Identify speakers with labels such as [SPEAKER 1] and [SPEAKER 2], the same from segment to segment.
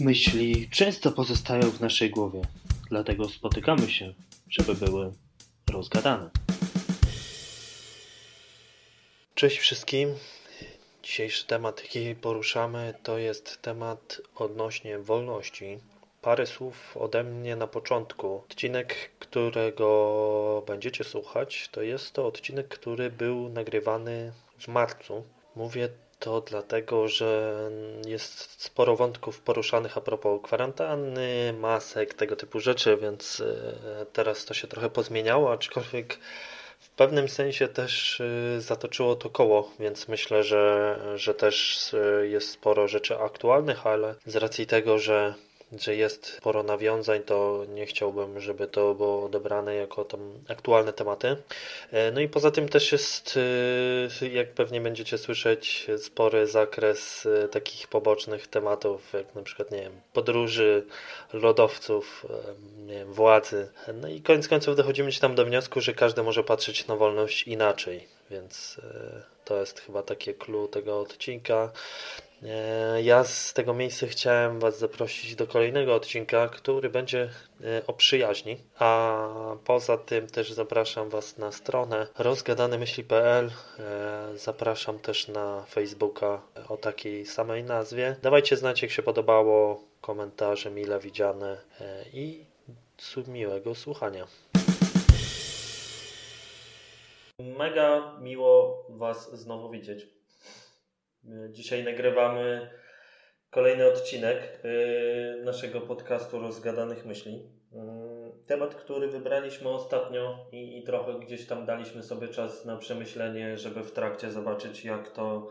[SPEAKER 1] Myśli często pozostają w naszej głowie, dlatego spotykamy się, żeby były rozgadane. Cześć wszystkim. Dzisiejszy temat, jaki poruszamy, to jest temat odnośnie wolności. Parę słów ode mnie na początku. Odcinek, którego będziecie słuchać, to jest to odcinek, który był nagrywany w marcu. Mówię to dlatego, że jest sporo wątków poruszanych a propos kwarantanny, masek, tego typu rzeczy, więc e, teraz to się trochę pozmieniało, aczkolwiek w pewnym sensie też e, zatoczyło to koło, więc myślę, że, że też e, jest sporo rzeczy aktualnych, ale z racji tego, że że jest sporo nawiązań, to nie chciałbym, żeby to było odebrane jako tam aktualne tematy. E, no i poza tym też jest, e, jak pewnie będziecie słyszeć, spory zakres e, takich pobocznych tematów, jak na przykład, nie wiem, podróży, lodowców, nie wiem, władzy. No i koniec końców dochodzimy tam do wniosku, że każdy może patrzeć na wolność inaczej, więc to jest chyba takie clue tego odcinka. E, ja z tego miejsca chciałem Was zaprosić do kolejnego odcinka, który będzie e, o przyjaźni, a poza tym też zapraszam Was na stronę rozgadanemyśli.pl e, zapraszam też na Facebooka o takiej samej nazwie. Dawajcie znać jak się podobało, komentarze mile widziane i miłego słuchania. Mega miło Was znowu widzieć. Dzisiaj nagrywamy kolejny odcinek y, naszego podcastu Rozgadanych Myśli. Y, temat, który wybraliśmy ostatnio i, i trochę gdzieś tam daliśmy sobie czas na przemyślenie, żeby w trakcie zobaczyć, jak to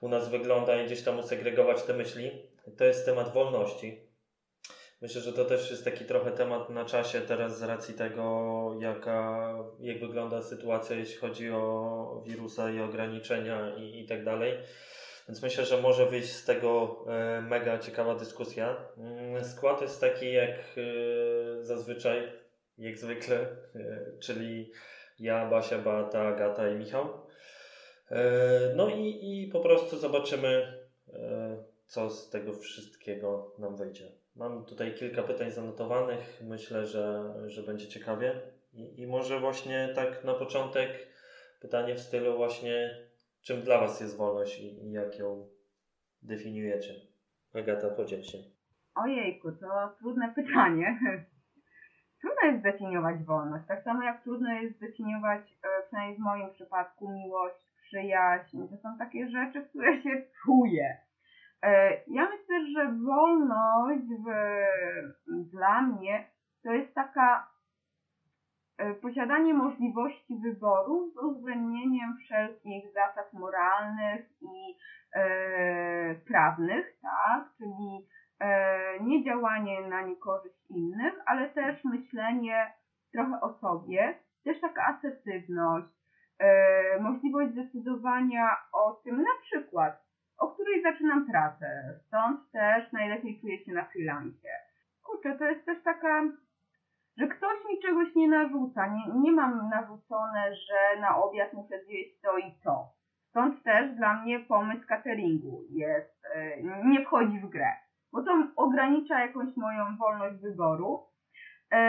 [SPEAKER 1] u nas wygląda i gdzieś tam usegregować te myśli. To jest temat wolności. Myślę, że to też jest taki trochę temat na czasie teraz z racji tego, jaka, jak wygląda sytuacja, jeśli chodzi o wirusa i ograniczenia i, i tak dalej. Więc myślę, że może wyjść z tego e, mega ciekawa dyskusja. Mm, skład jest taki jak e, zazwyczaj, jak zwykle, e, czyli ja, Basia, Beata, Agata i Michał. No i, i po prostu zobaczymy, co z tego wszystkiego nam wyjdzie. Mam tutaj kilka pytań zanotowanych. Myślę, że, że będzie ciekawie. I, I może właśnie tak na początek pytanie w stylu właśnie Czym dla Was jest wolność i, i jak ją definiujecie? Agata, podziel się.
[SPEAKER 2] Ojejku, to trudne pytanie. Trudno jest zdefiniować wolność. Tak samo jak trudno jest zdefiniować, e, przynajmniej w moim przypadku, miłość, przyjaźń. To są takie rzeczy, które się czuje. E, ja myślę, że wolność w, dla mnie to jest taka posiadanie możliwości wyboru z uwzględnieniem wszelkich zasad moralnych i e, prawnych, tak, czyli e, nie działanie na niekorzyść innych, ale też myślenie trochę o sobie, też taka asertywność, e, możliwość decydowania o tym na przykład, o której zaczynam pracę, stąd też najlepiej czuję się na freelancie. Kurczę, to jest też taka że ktoś mi czegoś nie narzuca. Nie, nie mam narzucone, że na obiad muszę zjeść to i to. Stąd też dla mnie pomysł cateringu jest, e, nie wchodzi w grę, bo to ogranicza jakąś moją wolność wyboru. E,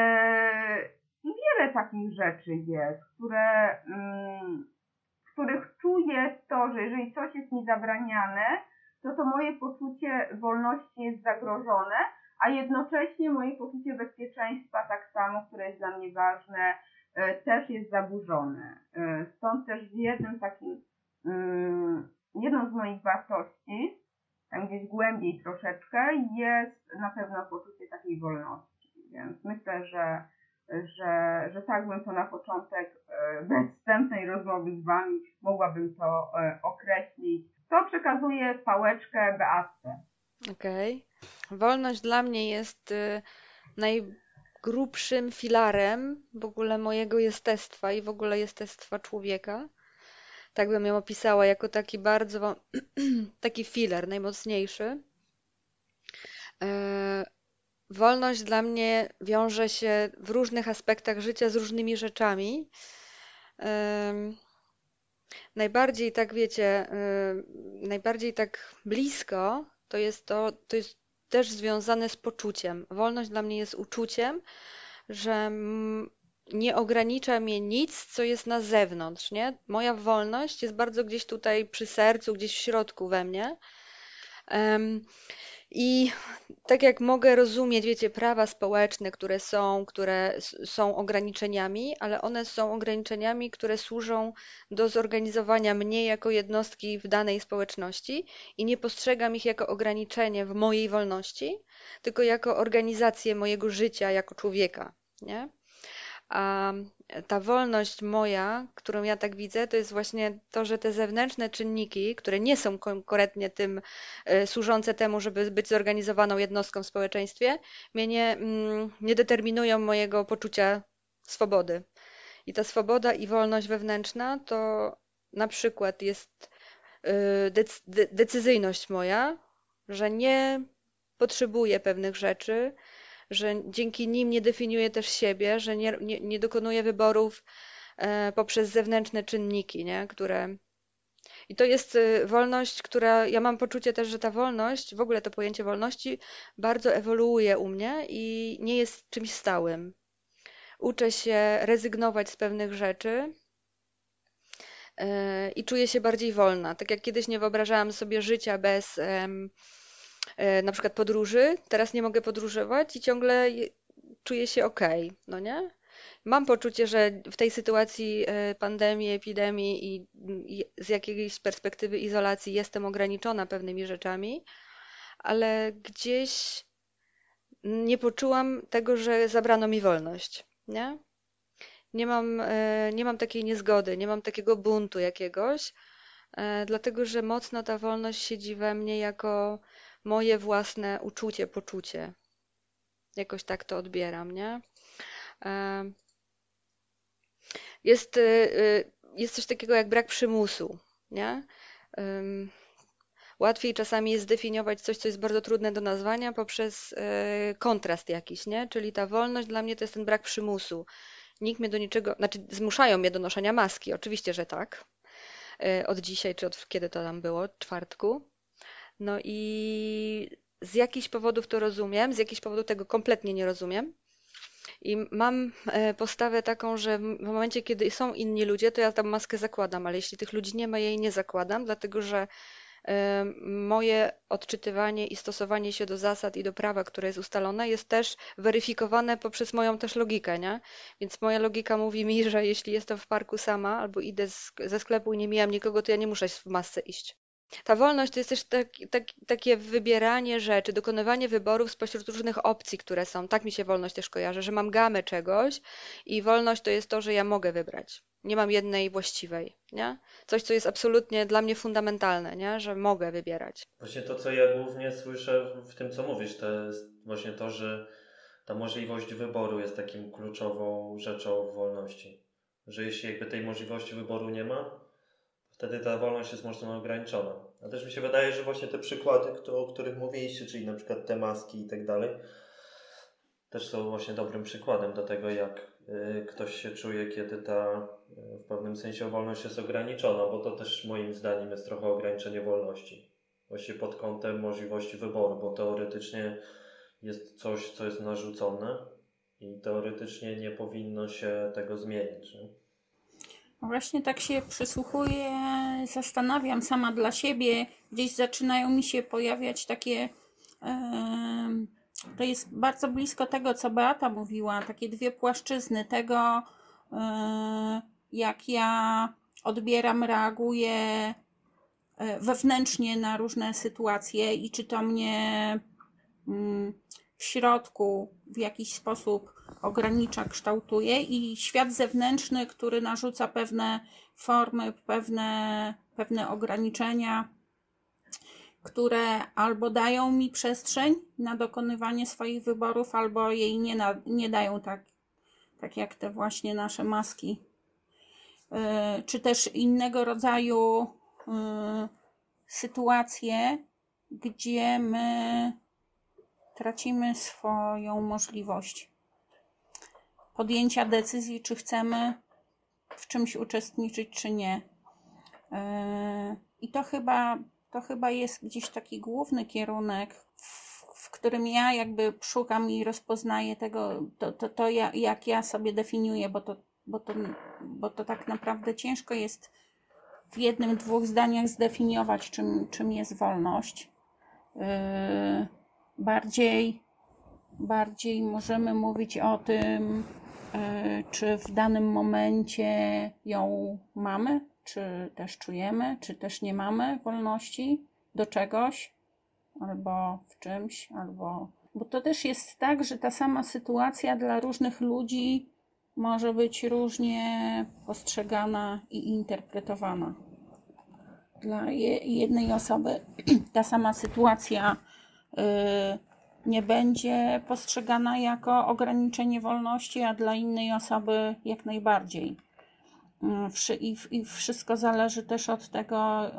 [SPEAKER 2] I wiele takich rzeczy jest, które, mm, w których czuję to, że jeżeli coś jest mi zabraniane, to to moje poczucie wolności jest zagrożone, a jednocześnie moje poczucie bezpieczeństwa, tak samo, które jest dla mnie ważne, e, też jest zaburzone. E, stąd też w jednym takim, mm, jedną z moich wartości, tam gdzieś głębiej troszeczkę, jest na pewno poczucie takiej wolności. Więc myślę, że, że, że tak bym to na początek e, bez wstępnej rozmowy z Wami mogłabym to określić. To przekazuję pałeczkę Beatce.
[SPEAKER 3] Okej. Okay. Wolność dla mnie jest y, najgrubszym filarem w ogóle mojego jestestwa i w ogóle jestestwa człowieka. Tak bym ją opisała jako taki bardzo taki filar, najmocniejszy. E, wolność dla mnie wiąże się w różnych aspektach życia z różnymi rzeczami. Najbardziej tak wiecie, y, najbardziej tak blisko to jest to, to jest też związane z poczuciem. Wolność dla mnie jest uczuciem, że nie ogranicza mnie nic, co jest na zewnątrz, nie? Moja wolność jest bardzo gdzieś tutaj przy sercu, gdzieś w środku we mnie. I tak jak mogę rozumieć, wiecie, prawa społeczne, które są, które są ograniczeniami, ale one są ograniczeniami, które służą do zorganizowania mnie jako jednostki w danej społeczności i nie postrzegam ich jako ograniczenie w mojej wolności, tylko jako organizację mojego życia jako człowieka, nie? A ta wolność moja, którą ja tak widzę, to jest właśnie to, że te zewnętrzne czynniki, które nie są konkretnie tym e, służące temu, żeby być zorganizowaną jednostką w społeczeństwie, mnie nie, mm, nie determinują mojego poczucia swobody. I ta swoboda i wolność wewnętrzna to na przykład jest e, decyzyjność moja, że nie potrzebuję pewnych rzeczy, że dzięki nim nie definiuję też siebie, że nie, nie, nie dokonuję wyborów e, poprzez zewnętrzne czynniki, nie? które. I to jest y, wolność, która. Ja mam poczucie też, że ta wolność, w ogóle to pojęcie wolności, bardzo ewoluuje u mnie i nie jest czymś stałym. Uczę się rezygnować z pewnych rzeczy, e, i czuję się bardziej wolna. Tak jak kiedyś nie wyobrażałam sobie życia bez E, na przykład podróży. Teraz nie mogę podróżować i ciągle czuję się ok, no nie? Mam poczucie, że w tej sytuacji e, pandemii, epidemii i z jakiejś perspektywy izolacji jestem ograniczona pewnymi rzeczami, ale gdzieś nie poczułam tego, że zabrano mi wolność, nie? Nie mam, e, nie mam takiej niezgody, nie mam takiego buntu jakiegoś, dlatego że mocno ta wolność siedzi we mnie jako moje własne uczucie, poczucie. Jakoś tak to odbieram, nie? Jest, y, y, jest coś takiego jak brak przymusu, nie? Łatwiej czasami jest zdefiniować coś, co jest bardzo trudne do nazwania poprzez y, kontrast jakiś, nie? Czyli ta wolność dla mnie to jest ten brak przymusu. Nikt mnie do niczego, znaczy zmuszają mnie do noszenia maski, oczywiście, że tak. Od dzisiaj, czy od kiedy to tam było, czwartku. No i z jakichś powodów to rozumiem, z jakichś powodów tego kompletnie nie rozumiem. I mam e, postawę taką, że w momencie, kiedy są inni ludzie, to ja tam maskę zakładam, ale jeśli tych ludzi nie ma, jej nie zakładam, dlatego że e, moje odczytywanie i stosowanie się do zasad i do prawa, które jest ustalone, jest też weryfikowane poprzez moją też logikę, nie? Więc moja logika mówi mi, że jeśli jestem w parku sama albo idę z, ze sklepu i nie mijam nikogo, to ja nie muszę w masce iść. Ta wolność to jest też tak, tak, takie wybieranie rzeczy, dokonywanie wyborów spośród różnych opcji, które są. Tak mi się wolność też kojarzy, że mam gamę czegoś i wolność to jest to, że ja mogę wybrać. Nie mam jednej właściwej, nie? Coś, co jest absolutnie dla mnie fundamentalne, nie? Że mogę wybierać.
[SPEAKER 1] Właśnie to, co ja głównie słyszę w tym, co mówisz, to jest właśnie to, że ta możliwość wyboru jest takim kluczową rzeczą wolności. Że jeśli jakby tej możliwości wyboru nie ma, wtedy ta wolność jest mocno ograniczona. A też mi się wydaje, że właśnie te przykłady, o których mówiliście, czyli na przykład te maski i tak dalej, też są właśnie dobrym przykładem do tego, jak y, ktoś się czuje, kiedy ta y, w pewnym sensie wolność jest ograniczona, bo to też moim zdaniem jest trochę ograniczenie wolności. Właśnie pod kątem możliwości wyboru, bo teoretycznie jest coś, co jest narzucone i teoretycznie nie powinno się tego zmienić. Nie?
[SPEAKER 4] Właśnie tak się przysłuchuję, zastanawiam sama dla siebie. Gdzieś zaczynają mi się pojawiać takie. to jest bardzo blisko tego, co Beata mówiła, takie dwie płaszczyzny tego, e, jak ja odbieram, reaguję e, wewnętrznie na różne sytuacje i czy to mnie mm, w środku w jakiś sposób ogranicza, kształtuje i świat zewnętrzny, który narzuca pewne formy, pewne, pewne ograniczenia, które albo dają mi przestrzeń na dokonywanie swoich wyborów, albo jej nie, na, nie dają tak, tak jak te właśnie nasze maski. Yy, czy też innego rodzaju yy, sytuacje, gdzie my tracimy swoją możliwość podjęcia decyzji, czy chcemy w czymś uczestniczyć, czy nie. E, I to chyba, to chyba jest gdzieś taki główny kierunek, w, w którym ja jakby szukam i rozpoznaję tego, to, to, to ja, jak ja sobie definiuję, bo to, bo, to, bo to tak naprawdę ciężko jest w jednym, dwóch zdaniach zdefiniować, czym, czym jest wolność. Yy, bardziej, bardziej możemy mówić o tym, yy, czy w danym momencie ją mamy, czy też czujemy, czy też nie mamy wolności do czegoś, albo w czymś, albo. Bo to też jest tak, że ta sama sytuacja dla różnych ludzi może być różnie postrzegana i interpretowana. Dla jednej osoby ta sama sytuacja y, nie będzie postrzegana jako ograniczenie wolności, a dla innej osoby jak najbardziej. Y, I, wszystko zależy też od tego, y,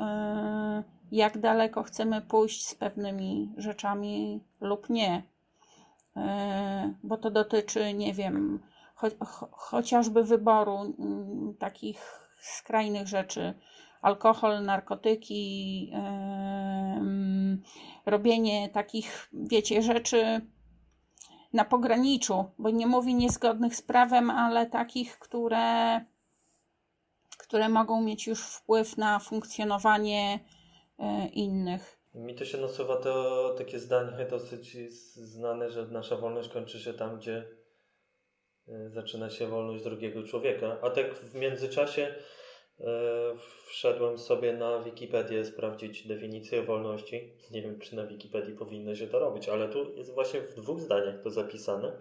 [SPEAKER 4] jak daleko chcemy pójść z pewnymi rzeczami lub nie. Bo to dotyczy, nie wiem, cho chociażby wyboru mm, takich skrajnych rzeczy. Alkohol, narkotyki, yy, robienie takich, wiecie, rzeczy na pograniczu, bo nie mówi niezgodnych z prawem, ale takich, które, które mogą mieć już wpływ na funkcjonowanie yy, innych.
[SPEAKER 1] Mi to się nasuwa to takie zdanie dosyć znane, że nasza wolność kończy się tam, gdzie E, zaczyna się wolność drugiego człowieka. A tak w międzyczasie e, wszedłem sobie na Wikipedię sprawdzić definicję wolności. Nie wiem, czy na Wikipedii powinno się to robić, ale tu jest właśnie w dwóch zdaniach to zapisane,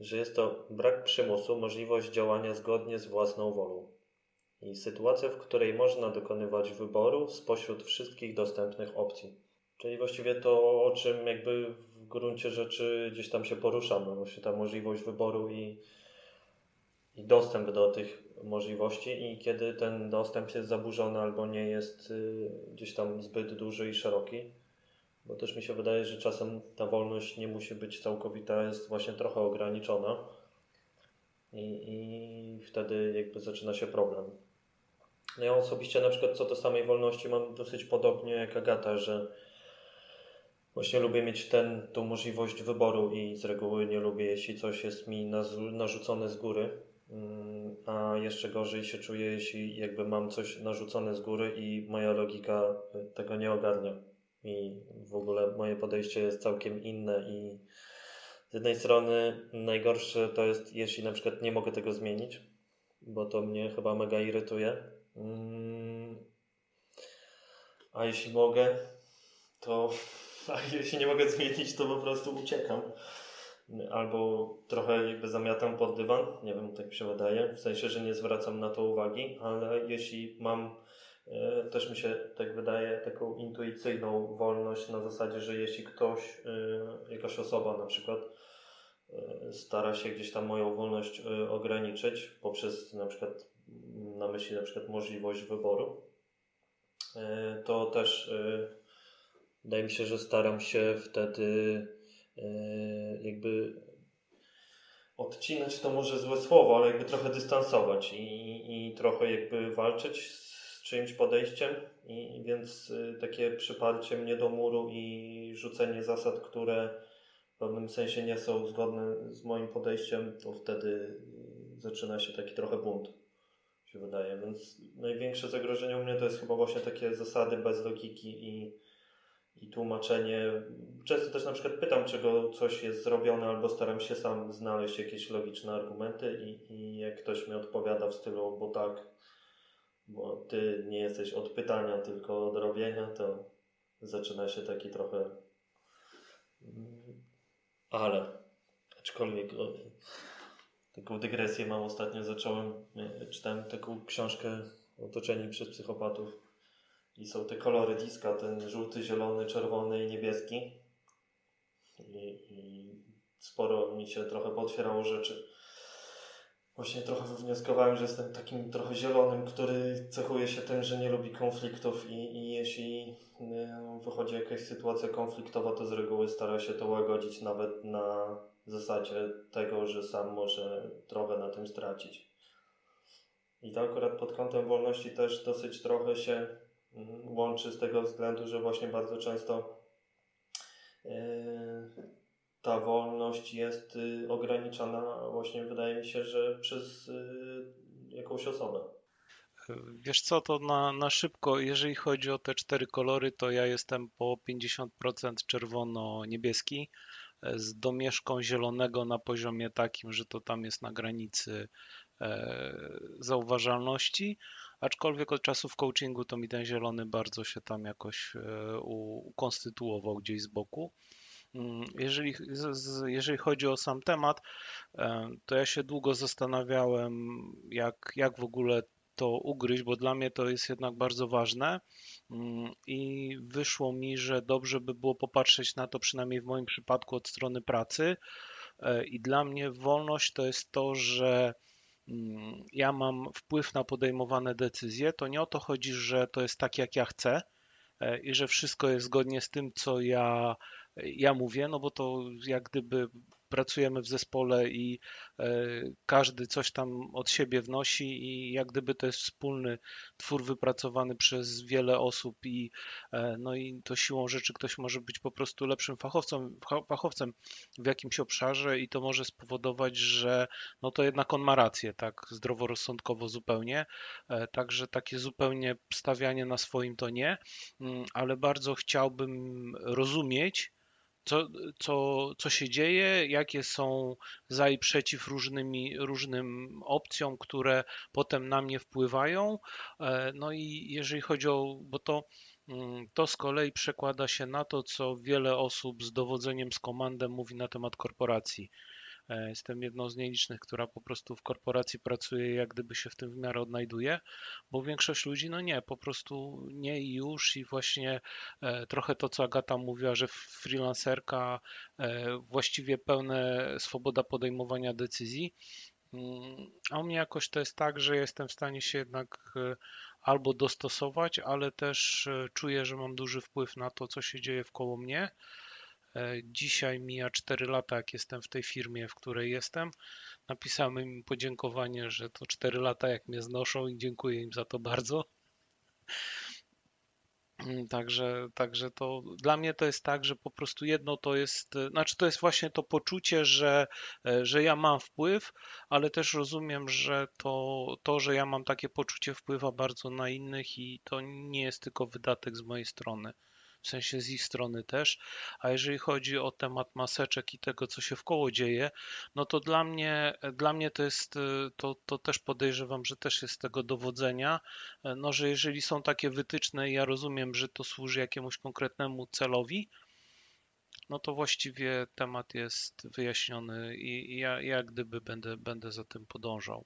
[SPEAKER 1] że jest to brak przymusu, możliwość działania zgodnie z własną wolą. I sytuacja, w której można dokonywać wyboru spośród wszystkich dostępnych opcji. Czyli właściwie to, o czym jakby gruncie rzeczy gdzieś tam się poruszamy. Właśnie ta możliwość wyboru i, i dostęp do tych możliwości i kiedy ten dostęp jest zaburzony albo nie jest y, gdzieś tam zbyt duży i szeroki. Bo też mi się wydaje, że czasem ta wolność nie musi być całkowita, jest właśnie trochę ograniczona. I, i wtedy jakby zaczyna się problem. No ja osobiście na przykład co do samej wolności mam dosyć podobnie jak Agata, że Właśnie lubię mieć ten, tą możliwość wyboru i z reguły nie lubię, jeśli coś jest mi narzucone z góry. Mm, a jeszcze gorzej się czuję, jeśli jakby mam coś narzucone z góry i moja logika tego nie ogarnia. I w ogóle moje podejście jest całkiem inne i z jednej strony najgorsze to jest, jeśli na przykład nie mogę tego zmienić, bo to mnie chyba mega irytuje. Mm, a jeśli mogę, to a jeśli nie mogę zmienić, to po prostu uciekam. Albo trochę jakby zamiatam pod dywan, nie wiem, tak mi się wydaje, w sensie, że nie zwracam na to uwagi, ale jeśli mam, e, też mi się tak wydaje, taką intuicyjną wolność na zasadzie, że jeśli ktoś, e, jakaś osoba na przykład e, stara się gdzieś tam moją wolność ograniczyć poprzez na przykład na myśli na przykład możliwość wyboru, to też Wydaje mi się, że staram się wtedy jakby odcinać to może złe słowo, ale jakby trochę dystansować i, i trochę jakby walczyć z czyimś podejściem. I więc e, takie przyparcie mnie do muru i rzucenie zasad, które w pewnym sensie nie są zgodne z moim podejściem, to wtedy zaczyna się taki trochę bunt się wydaje, więc największe zagrożenie u mnie to jest chyba właśnie takie zasady bez logiki i i tłumaczenie. Często też na przykład pytam, czego coś jest zrobione, albo staram się sam znaleźć jakieś logiczne argumenty i, i jak ktoś mi odpowiada w stylu, bo tak, bo ty nie jesteś od pytania, tylko od robienia, to zaczyna się taki trochę mm, ale aczkolwiek o, taką dygresję mam ostatnio zacząłem, czytałem taką książkę Otoczeni przez psychopatów i są te kolory diska, ten żółty, zielony, czerwony i niebieski. I, i sporo mi się trochę potwierało rzeczy. Właśnie trochę wywnioskowałem, że jestem takim trochę zielonym, który cechuje się tym, że nie lubi konfliktów i, i jeśli y, wychodzi jakaś sytuacja konfliktowa, to z reguły stara się to łagodzić nawet na zasadzie tego, że sam może trochę na tym stracić. I to akurat pod kątem wolności też dosyć trochę się. Łączy z tego względu, że właśnie bardzo często ta wolność jest y, ograniczana właśnie wydaje mi się, że przez y, jakąś osobę.
[SPEAKER 5] Wiesz co, to na, na szybko, jeżeli chodzi o te cztery kolory, to ja jestem po 50% czerwono-niebieski z domieszką zielonego na poziomie takim, że to tam jest na granicy e, zauważalności, aczkolwiek od czasów coachingu to mi ten zielony bardzo się tam jakoś e, ukonstytuował gdzieś z boku. Mm, jeżeli, jeżeli chodzi o sam temat, e, to ja się długo zastanawiałem, jak, jak w ogóle to ugryźć, bo dla mnie to jest jednak bardzo ważne mm, i wyszło mi, że dobrze by było popatrzeć na to, przynajmniej w moim przypadku, od strony pracy. E, I dla mnie wolność to jest to, że ja mam wpływ na podejmowane decyzje. To nie o to chodzi, że to jest tak, jak ja chcę e, i że wszystko jest zgodnie z tym, co ja ja mówię, no bo to jak gdyby pracujemy w zespole i e, każdy coś tam od siebie wnosi i jak gdyby to jest wspólny twór wypracowany przez wiele osób i e, no i to siłą rzeczy ktoś może być po prostu lepszym fachowcem, fachowcem w jakimś obszarze i to może spowodować, że no to jednak on ma rację, tak zdroworozsądkowo zupełnie, e, także takie zupełnie stawianie na swoim to nie, mm, ale bardzo chciałbym rozumieć, co, co, co się dzieje, jakie są za i przeciw różnymi, różnym opcjom, które potem na mnie wpływają. E, no i jeżeli chodzi o, bo to, mm, to z kolei przekłada się na to, co wiele osób z dowodzeniem z komandem mówi na temat korporacji. E, jestem jedną z nielicznych, która po prostu w korporacji pracuje, jak gdyby się w tym w miarę odnajduje, bo większość ludzi, no nie, po prostu nie i już i właśnie e, trochę to, co Agata mówiła, że freelancerka e, właściwie pełna swoboda podejmowania decyzji, mm, a u mnie jakoś to jest tak, że jestem w stanie się jednak albo dostosować, ale też czuję, że mam duży wpływ na to, co się dzieje wkoło mnie. E, dzisiaj mija 4 lata, jak jestem w tej firmie, w której jestem. Napisałem im podziękowanie, że to 4 lata, jak mnie znoszą i dziękuję im za to bardzo. Mm, także, także to dla mnie to jest tak, że po prostu jedno to jest, znaczy to jest właśnie to poczucie, że, e, że ja mam wpływ, ale też rozumiem, że to, to, że ja mam takie poczucie wpływa bardzo na innych i to nie jest tylko wydatek z mojej strony w sensie z ich strony też. A jeżeli chodzi o temat maseczek i tego, co się w koło dzieje, no to dla mnie, dla mnie to jest, to, to też podejrzewam, że też jest tego dowodzenia, no że jeżeli są takie wytyczne ja rozumiem, że to służy jakiemuś konkretnemu celowi, no to właściwie temat jest wyjaśniony i ja jak gdyby będę, będę za tym podążał.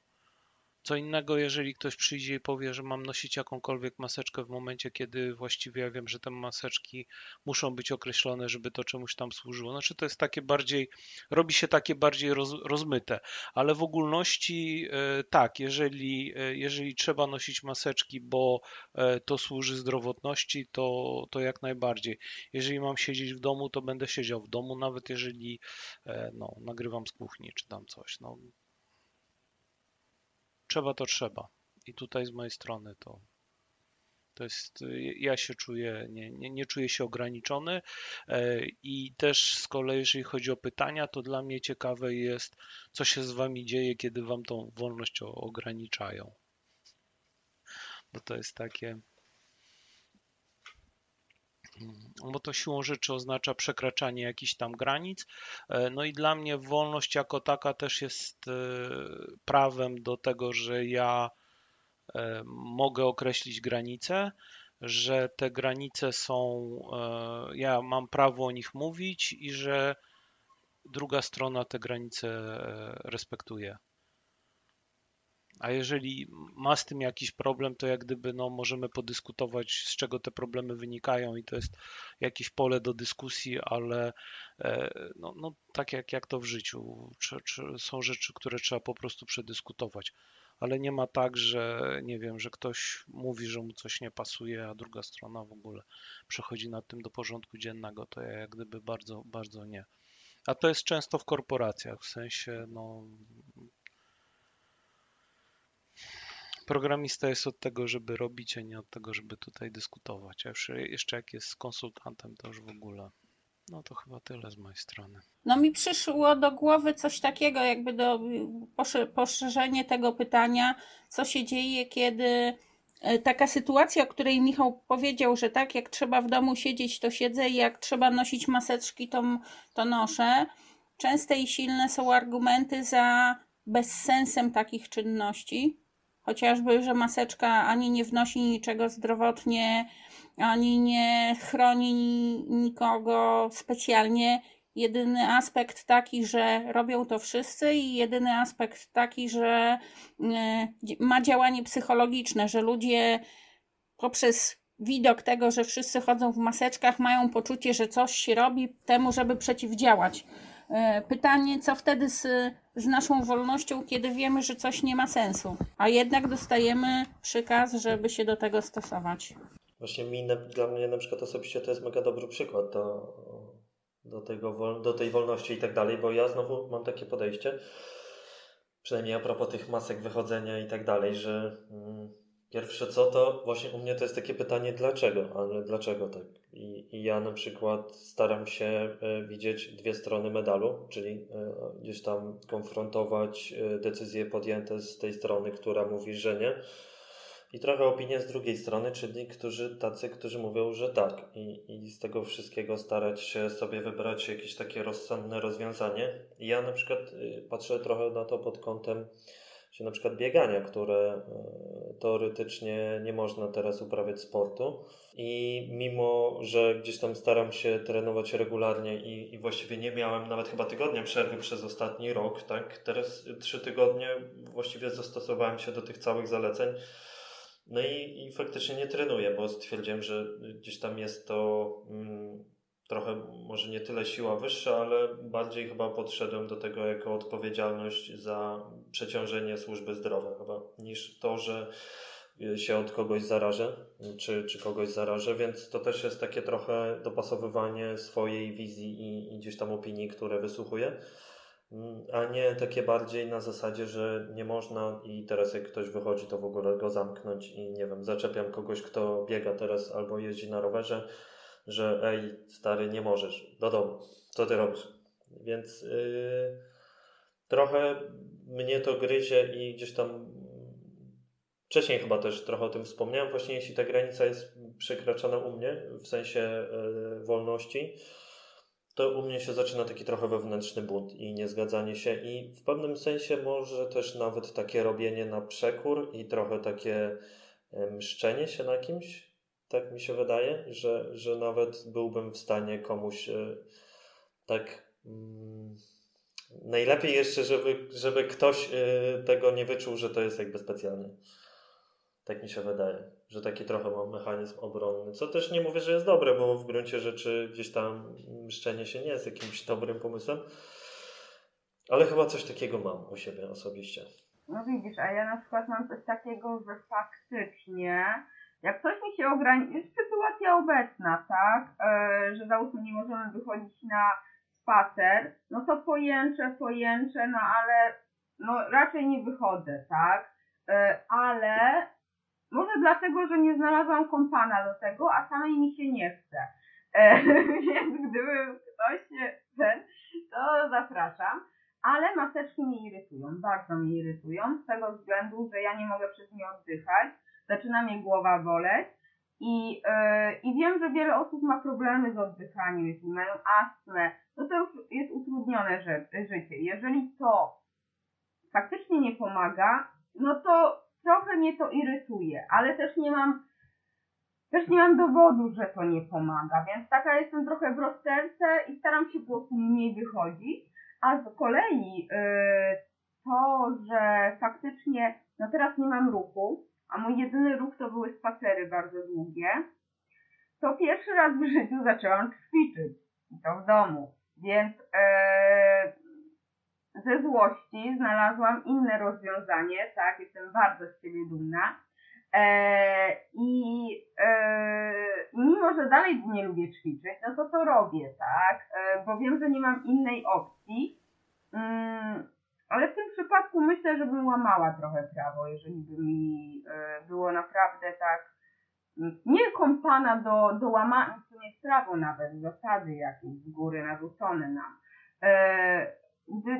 [SPEAKER 5] Co innego, jeżeli ktoś przyjdzie i powie, że mam nosić jakąkolwiek maseczkę w momencie, kiedy właściwie ja wiem, że te maseczki muszą być określone, żeby to czemuś tam służyło. Znaczy to jest takie bardziej, robi się takie bardziej roz, rozmyte, ale w ogólności e, tak, jeżeli, e, jeżeli trzeba nosić maseczki, bo e, to służy zdrowotności, to, to jak najbardziej. Jeżeli mam siedzieć w domu, to będę siedział w domu, nawet jeżeli no, nagrywam z kuchni czy tam coś. No, trzeba to trzeba. I tutaj z mojej strony to, to jest, ja się czuję, nie, nie, nie czuję się ograniczony e, i też z kolei, jeżeli chodzi o pytania, to dla mnie ciekawe jest, co się z wami dzieje, kiedy wam tą wolność ograniczają. Bo to jest takie, bo to siłą rzeczy oznacza przekraczanie jakichś tam granic. E, no i dla mnie wolność jako taka też jest e, prawem do tego, że ja e, mogę określić granice, że te granice są, ja mam prawo o nich mówić i że druga strona te granice respektuje. A jeżeli ma z tym jakiś problem, to jak gdyby no, możemy podyskutować, z czego te problemy wynikają, i to jest jakieś pole do dyskusji, ale e, no, no, tak jak, jak to w życiu, czy, czy są rzeczy, które trzeba po prostu przedyskutować. Ale nie ma tak, że nie wiem, że ktoś mówi, że mu coś nie pasuje, a druga strona w ogóle przechodzi nad tym do porządku dziennego. To ja jak gdyby bardzo, bardzo nie. A to jest często w korporacjach, w sensie no, Programista jest od tego, żeby robić, a nie od tego, żeby tutaj dyskutować. A jeszcze, jeszcze jak jest konsultantem, to już w ogóle. No to chyba tyle z mojej strony.
[SPEAKER 4] No mi przyszło do głowy coś takiego, jakby do posze- poszerzenie tego pytania, co się dzieje, kiedy e, taka sytuacja, o której Michał powiedział, że tak, jak trzeba w domu siedzieć, to siedzę i jak trzeba nosić maseczki, to, to noszę. Częste i silne są argumenty za bezsensem takich czynności. Chociażby, że maseczka ani nie wnosi niczego zdrowotnie, ani nie chroni nikogo specjalnie. Jedyny aspekt taki, że robią to wszyscy, i jedyny aspekt taki, że e, ma działanie psychologiczne, że ludzie poprzez widok tego, że wszyscy chodzą w maseczkach, mają poczucie, że coś się robi temu, żeby przeciwdziałać. E, pytanie, co wtedy z, z naszą wolnością, kiedy wiemy, że coś nie ma sensu, a jednak dostajemy przykaz, żeby się do tego stosować.
[SPEAKER 1] Właśnie mi, dla mnie na przykład osobiście to jest mega dobry przykład do, do, tego, do tej wolności i tak dalej, bo ja znowu mam takie podejście, przynajmniej a propos tych masek wychodzenia i tak dalej, że mm, pierwsze co to właśnie u mnie to jest takie pytanie dlaczego, ale dlaczego tak? I, I, ja na przykład staram się e, widzieć dwie strony medalu, czyli e, gdzieś tam konfrontować e, decyzje podjęte z tej strony, która mówi, że nie i trochę opinie z drugiej strony, czyli którzy, tacy, którzy mówią, że tak. I, I z tego wszystkiego starać się sobie wybrać jakieś takie rozsądne rozwiązanie. I ja na przykład y, patrzę trochę na to pod kątem się na przykład biegania, które y, teoretycznie nie można teraz uprawiać sportu. I mimo, że gdzieś tam staram się trenować regularnie i, i właściwie nie miałem nawet chyba tygodnia przerwy przez ostatni rok, tak? Teraz trzy tygodnie właściwie zastosowałem się do tych całych zaleceń no i, i faktycznie nie trenuję, bo stwierdziłem, że gdzieś tam jest to mm, trochę może nie tyle siła wyższa, ale bardziej chyba podszedłem do tego jako odpowiedzialność za przeciążenie służby zdrowia. Chyba, niż to, że się od kogoś zarażę, czy, czy kogoś zarażę, więc to też jest takie trochę dopasowywanie swojej wizji i, i gdzieś tam opinii, które wysłuchuję. A nie takie bardziej na zasadzie, że nie można i teraz jak ktoś wychodzi, to w ogóle go zamknąć i nie wiem, zaczepiam kogoś, kto biega teraz albo jeździ na rowerze, że ej, stary, nie możesz, do domu, co ty robisz? Więc yy, trochę mnie to gryzie i gdzieś tam wcześniej chyba też trochę o tym wspomniałem, właśnie jeśli ta granica jest przekraczana u mnie w sensie yy, wolności, to u mnie się zaczyna taki trochę wewnętrzny bunt i niezgadzanie się i w pewnym sensie może też nawet takie robienie na przekór i trochę takie mszczenie się na kimś, tak mi się wydaje, że, że nawet byłbym w stanie komuś e, tak mm, najlepiej jeszcze, żeby, żeby ktoś e, tego nie wyczuł, że to jest jakby specjalnie. Tak mi się wydaje, że taki trochę mam mechanizm obronny. Co też nie mówię, że jest dobre, bo w gruncie rzeczy gdzieś tam szczenie się nie jest jakimś dobrym pomysłem. Ale chyba coś takiego mam u siebie osobiście.
[SPEAKER 2] No widzisz, a ja na przykład mam coś takiego, że faktycznie, jak coś mi się ograniczy, jest sytuacja obecna, tak, yy, że załóżmy nie możemy wychodzić na spacer, no to pojęczę, pojęczę, no ale no raczej nie wychodzę, tak, yy, ale może dlatego, że nie znalazłam kompana do tego, a samej mi się nie chce. E, więc gdyby ktoś ten, to zapraszam. Ale maseczki mnie irytują, bardzo mnie irytują, z tego względu, że ja nie mogę przez nie oddychać, zaczyna mnie głowa boleć i, yy, i wiem, że wiele osób ma problemy z oddychaniem, jeśli mają astmę, no to już jest utrudnione życie. Jeżeli to faktycznie nie pomaga, no to trochę mnie to irytuje, ale też nie mam też nie mam dowodu, że to nie pomaga, więc taka jestem trochę w rozterce i staram się po prostu mniej wychodzić. A z kolei yy, to, że faktycznie, no teraz nie mam ruchu, a mój jedyny ruch to były spacery bardzo długie, to pierwszy raz w życiu zaczęłam ćwiczyć. I to w domu. Więc yy, ze złości znalazłam inne rozwiązanie, tak, jestem bardzo z siebie dumna. E, I e, mimo, że dalej nie lubię ćwiczyć, no to to robię, tak, e, bo wiem, że nie mam innej opcji. Mm, ale w tym przypadku myślę, że bym łamała trochę prawo, jeżeli by mi e, było naprawdę tak nie kompana do, do łamania, to nie jest prawo nawet, zasady jakieś z góry narzucone nam. E,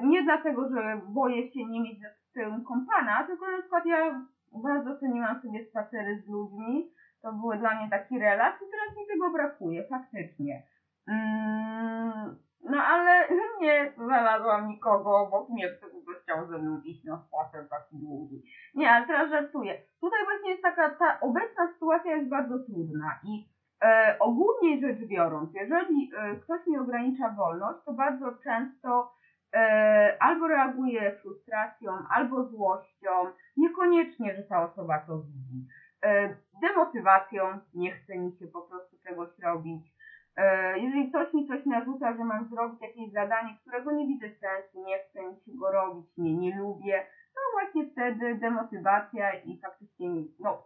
[SPEAKER 2] nie dlatego, że boję się nie mieć z tym kompana, tylko na przykład ja bardzo ceniłam sobie spacery z ludźmi, to były dla mnie taki relaks i teraz mi tego brakuje, faktycznie. No ale nie znalazłam nikogo obok mnie, kto by chciał ze mną iść na spacer taki długi. Nie, ale teraz żartuję. Tutaj właśnie jest taka, ta obecna sytuacja jest bardzo trudna i e, ogólnie rzecz biorąc, jeżeli e, ktoś mi ogranicza wolność, to bardzo często e, albo reaguje frustracją, albo złością, niekoniecznie, że ta osoba to widzi. E, demotywacją, nie chce mi się po prostu czegoś robić. E, jeżeli ktoś mi coś narzuca, że mam zrobić jakieś zadanie, którego nie widzę sensu, nie chcę się go robić, nie, nie lubię, no właśnie wtedy demotywacja i faktycznie no,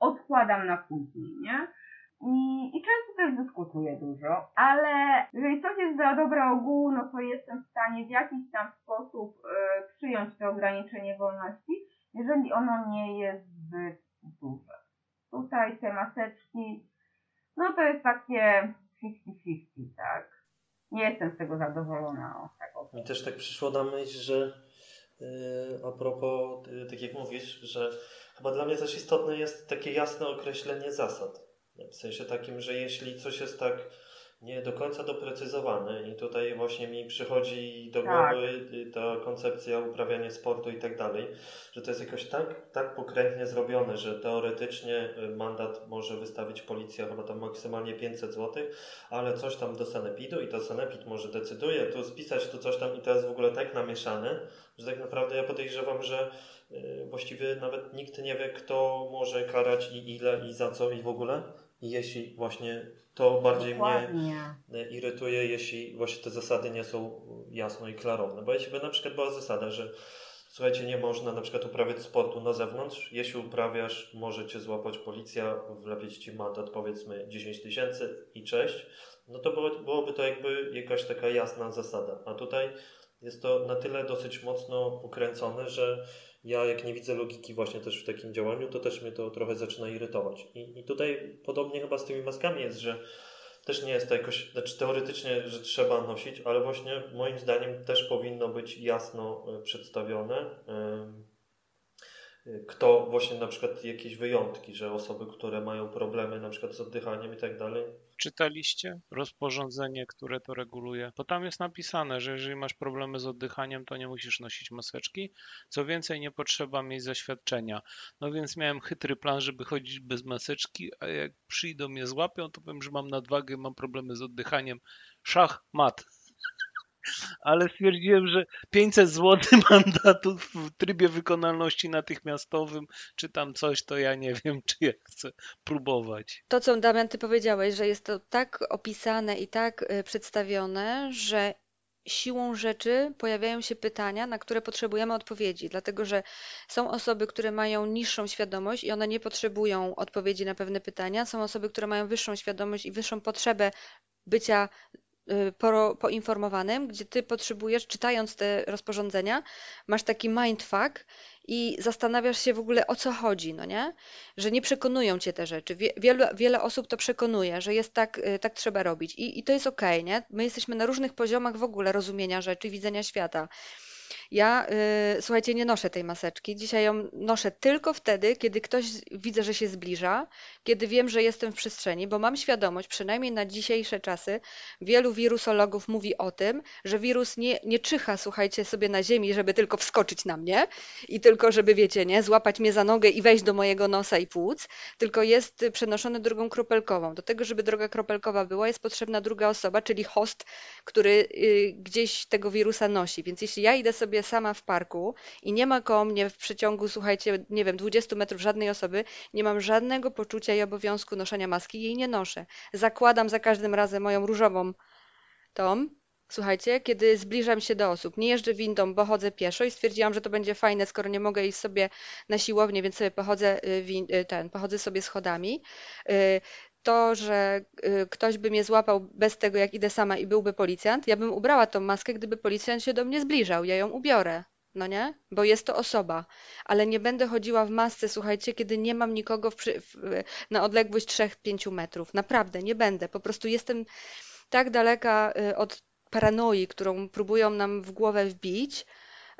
[SPEAKER 2] odkładam na później, nie? I, I często też dyskutuję dużo, ale jeżeli coś jest dla dobra ogółu, no to jestem w stanie w jakiś tam sposób e, przyjąć to ograniczenie wolności, jeżeli ono nie jest zbyt duże. Tutaj te maseczki, no to jest takie 50-50, tak? Nie jestem z tego zadowolona. O, tak
[SPEAKER 1] Mi też tak przyszło na myśl, że yy, a propos, yy, tak jak mówisz, że chyba dla mnie też istotne jest takie jasne określenie zasad. W sensie takim, że jeśli coś jest tak nie do końca doprecyzowane i tutaj właśnie mi przychodzi do
[SPEAKER 2] Tak.
[SPEAKER 1] głowy ta koncepcja uprawiania sportu i tak dalej, że to jest jakoś tak, tak pokrętnie zrobione, że teoretycznie y, mandat może wystawić policja chyba tam maksymalnie 500 zł, ale coś tam do sanepidu i to sanepid może decyduje tu spisać tu coś tam i to jest w ogóle tak namieszane, że tak naprawdę ja podejrzewam, że y, właściwie nawet nikt nie wie kto może karać i ile i za co i w ogóle. Jeśli właśnie to bardziej mnie
[SPEAKER 2] Dokładnie.
[SPEAKER 1] e, irytuje, jeśli właśnie te zasady nie są jasno i klarowne. Bo jeśli by na przykład była zasada, że słuchajcie, nie można na przykład uprawiać sportu na zewnątrz, jeśli uprawiasz, może cię złapać policja, wlepić ci mandat powiedzmy 10 tysięcy i cześć, no to było, byłoby to jakby jakaś taka jasna zasada. A tutaj jest to na tyle dosyć mocno ukręcone, że ja jak nie widzę logiki właśnie też w takim działaniu, to też mnie to trochę zaczyna irytować. I, i tutaj podobnie chyba z tymi maskami jest, że też nie jest to jakoś, znaczy teoretycznie, że trzeba nosić, ale właśnie moim zdaniem też powinno być jasno e, przedstawione, e, kto właśnie na przykład jakieś wyjątki, że osoby, które mają problemy na przykład z oddychaniem i tak dalej,
[SPEAKER 5] Czytaliście rozporządzenie, które to reguluje? Bo tam jest napisane, że jeżeli masz problemy z oddychaniem, to nie musisz nosić maseczki. Co więcej, nie potrzeba mieć zaświadczenia. No więc miałem chytry plan, żeby chodzić bez maseczki, a jak przyjdą mnie złapią, to powiem, że mam nadwagę, mam problemy z oddychaniem. Szach, mat. Ale stwierdziłem, że 500 zł mandatu w trybie wykonalności natychmiastowym, czy tam coś, to ja nie wiem, czy ja chcę próbować.
[SPEAKER 3] To, co Damian, ty powiedziałeś, że jest to tak opisane i tak y, przedstawione, że siłą rzeczy pojawiają się pytania, na które potrzebujemy odpowiedzi, dlatego że są osoby, które mają niższą świadomość i one nie potrzebują odpowiedzi na pewne pytania. Są osoby, które mają wyższą świadomość i wyższą potrzebę bycia poinformowanym, gdzie ty potrzebujesz, czytając te rozporządzenia, masz taki mindfuck i zastanawiasz się w ogóle o co chodzi, no nie? Że nie przekonują cię te rzeczy. Wie, wiele, wiele osób to przekonuje, że jest tak, y, tak trzeba robić i, i to jest okej, nie? My jesteśmy na różnych poziomach w ogóle rozumienia rzeczy, widzenia świata. Ja, y, słuchajcie, nie noszę tej maseczki. Dzisiaj ją noszę tylko wtedy, kiedy ktoś widzę, że się zbliża, kiedy wiem, że jestem w przestrzeni, bo mam świadomość, przynajmniej na dzisiejsze czasy, wielu wirusologów mówi o tym, że wirus nie, nie czyha, słuchajcie, sobie na ziemi, żeby tylko wskoczyć na mnie i tylko, żeby, wiecie, nie, złapać mnie za nogę i wejść do mojego nosa i płuc, tylko jest przenoszony drogą kropelkową. Do tego, żeby droga kropelkowa była, jest potrzebna druga osoba, czyli host, który y, gdzieś tego wirusa nosi. Więc jeśli ja idę sobie sama w parku i nie ma koło mnie w przeciągu, słuchajcie, nie wiem, 20 metrów żadnej osoby, nie mam żadnego poczucia i obowiązku noszenia maski, jej nie noszę. Zakładam za każdym razem moją różową tą, słuchajcie, kiedy zbliżam się do osób. Nie jeżdżę windą, bo chodzę pieszo i stwierdziłam, że to będzie fajne, skoro nie mogę iść sobie na siłownię, więc sobie pochodzę, y, y, ten, pochodzę sobie schodami. To, że y, ktoś by mnie złapał bez tego, jak idę sama i byłby policjant, ja bym ubrała tą maskę, gdyby policjant się do mnie zbliżał. Ja ją ubiorę. no nie? Bo jest to osoba, ale nie będę chodziła w masce, słuchajcie, kiedy nie mam nikogo w w, na odległość 3-5 metrów. Naprawdę, nie będę. Po prostu jestem tak daleka y, od paranoi, którą próbują nam w głowę wbić.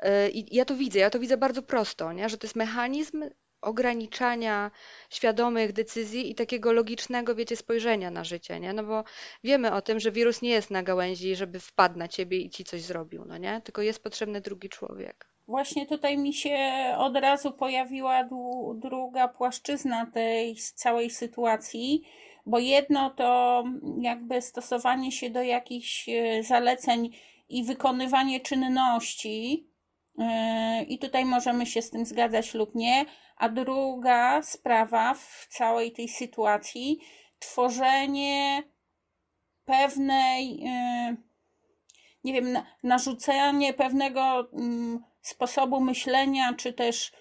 [SPEAKER 3] Y, I ja to widzę, ja to widzę bardzo prosto, nie? że to jest mechanizm ograniczania świadomych decyzji i takiego logicznego, wiecie, spojrzenia na życie, nie? No bo wiemy o tym, że wirus nie jest na gałęzi, żeby wpadł na ciebie i ci coś zrobił, no nie? Tylko jest potrzebny drugi człowiek.
[SPEAKER 4] Właśnie tutaj mi się od razu pojawiła druga płaszczyzna tej całej sytuacji, bo jedno to jakby stosowanie się do jakichś e, zaleceń i wykonywanie czynności, i tutaj możemy się z tym zgadzać lub nie, a druga sprawa w całej tej sytuacji tworzenie pewnej, e, nie wiem, narzucenie pewnego mm, sposobu myślenia, czy też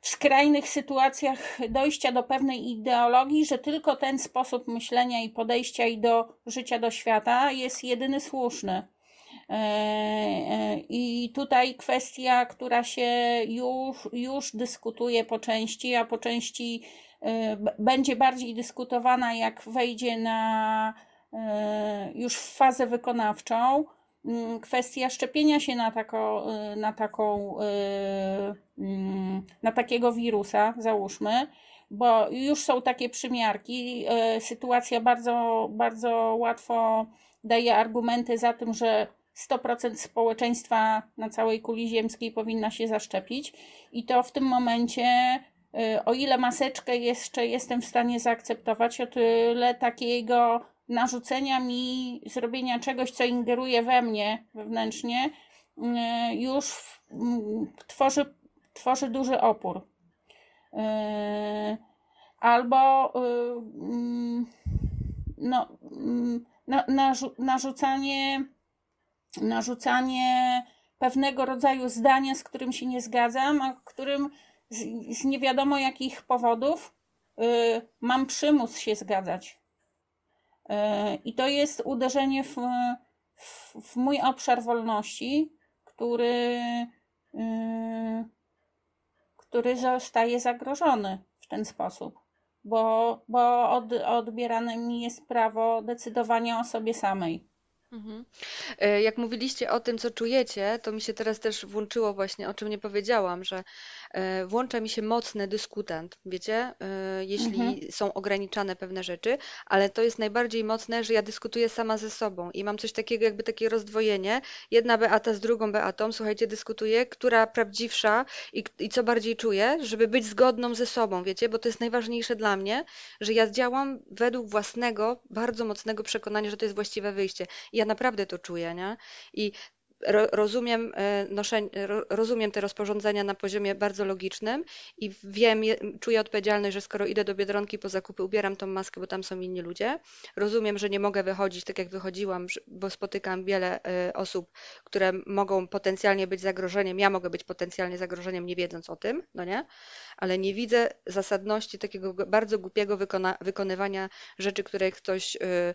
[SPEAKER 4] w skrajnych sytuacjach dojścia do pewnej ideologii, że tylko ten sposób myślenia i podejścia i do życia, do świata jest jedyny słuszny. E, e, I tutaj kwestia, która się już, już dyskutuje po części, a po części e, będzie bardziej dyskutowana, jak wejdzie na już w fazę wykonawczą, Mm, kwestia szczepienia się na, tako, na taką, mm, na takiego wirusa, załóżmy, bo już są takie przymiarki. Sytuacja bardzo, bardzo łatwo daje argumenty za tym, że 100% społeczeństwa na całej kuli ziemskiej powinna się zaszczepić i to w tym momencie o ile maseczkę jeszcze jestem w stanie zaakceptować, o tyle takiego narzucenia mi zrobienia czegoś, co ingeruje we mnie wewnętrznie, e, już tworzy, tworzy duży opór. E, albo e, no, narzucanie, narzucanie pewnego rodzaju zdania, z którym się nie zgadzam, a którym z, z nie wiadomo jakich powodów mam przymus się zgadzać. E, I to jest uderzenie w, w, w mój obszar wolności, który, e, który zostaje zagrożony w ten sposób, bo, bo od, odbierane mi jest prawo decydowania o sobie samej.
[SPEAKER 3] Mhm. E, jak mówiliście o tym, co czujecie, to mi się teraz też włączyło właśnie, o czym nie powiedziałam, że włącza mi się mocny dyskutant, wiecie, e, jeśli Mhm. są ograniczane pewne rzeczy, ale to jest najbardziej mocne, że ja dyskutuję sama ze sobą i mam coś takiego, jakby takie rozdwojenie. Jedna Beata z drugą Beatą, słuchajcie, dyskutuje, która prawdziwsza i, i co bardziej czuje, żeby być zgodną ze sobą, wiecie, bo to jest najważniejsze dla mnie, że ja działam według własnego, bardzo mocnego przekonania, że to jest właściwe wyjście ja naprawdę to czuję, nie? I rozumiem, e, noszenie, rozumiem te rozporządzenia na poziomie bardzo logicznym i wiem, czuję odpowiedzialność, że skoro idę do Biedronki po zakupy, ubieram tą maskę, bo tam są inni ludzie. Rozumiem, że nie mogę wychodzić tak jak wychodziłam, bo spotykam wiele e, osób, które mogą potencjalnie być zagrożeniem. Ja mogę być potencjalnie zagrożeniem, nie wiedząc o tym, no nie? Ale nie widzę zasadności takiego bardzo głupiego wykona wykonywania rzeczy, które ktoś yy,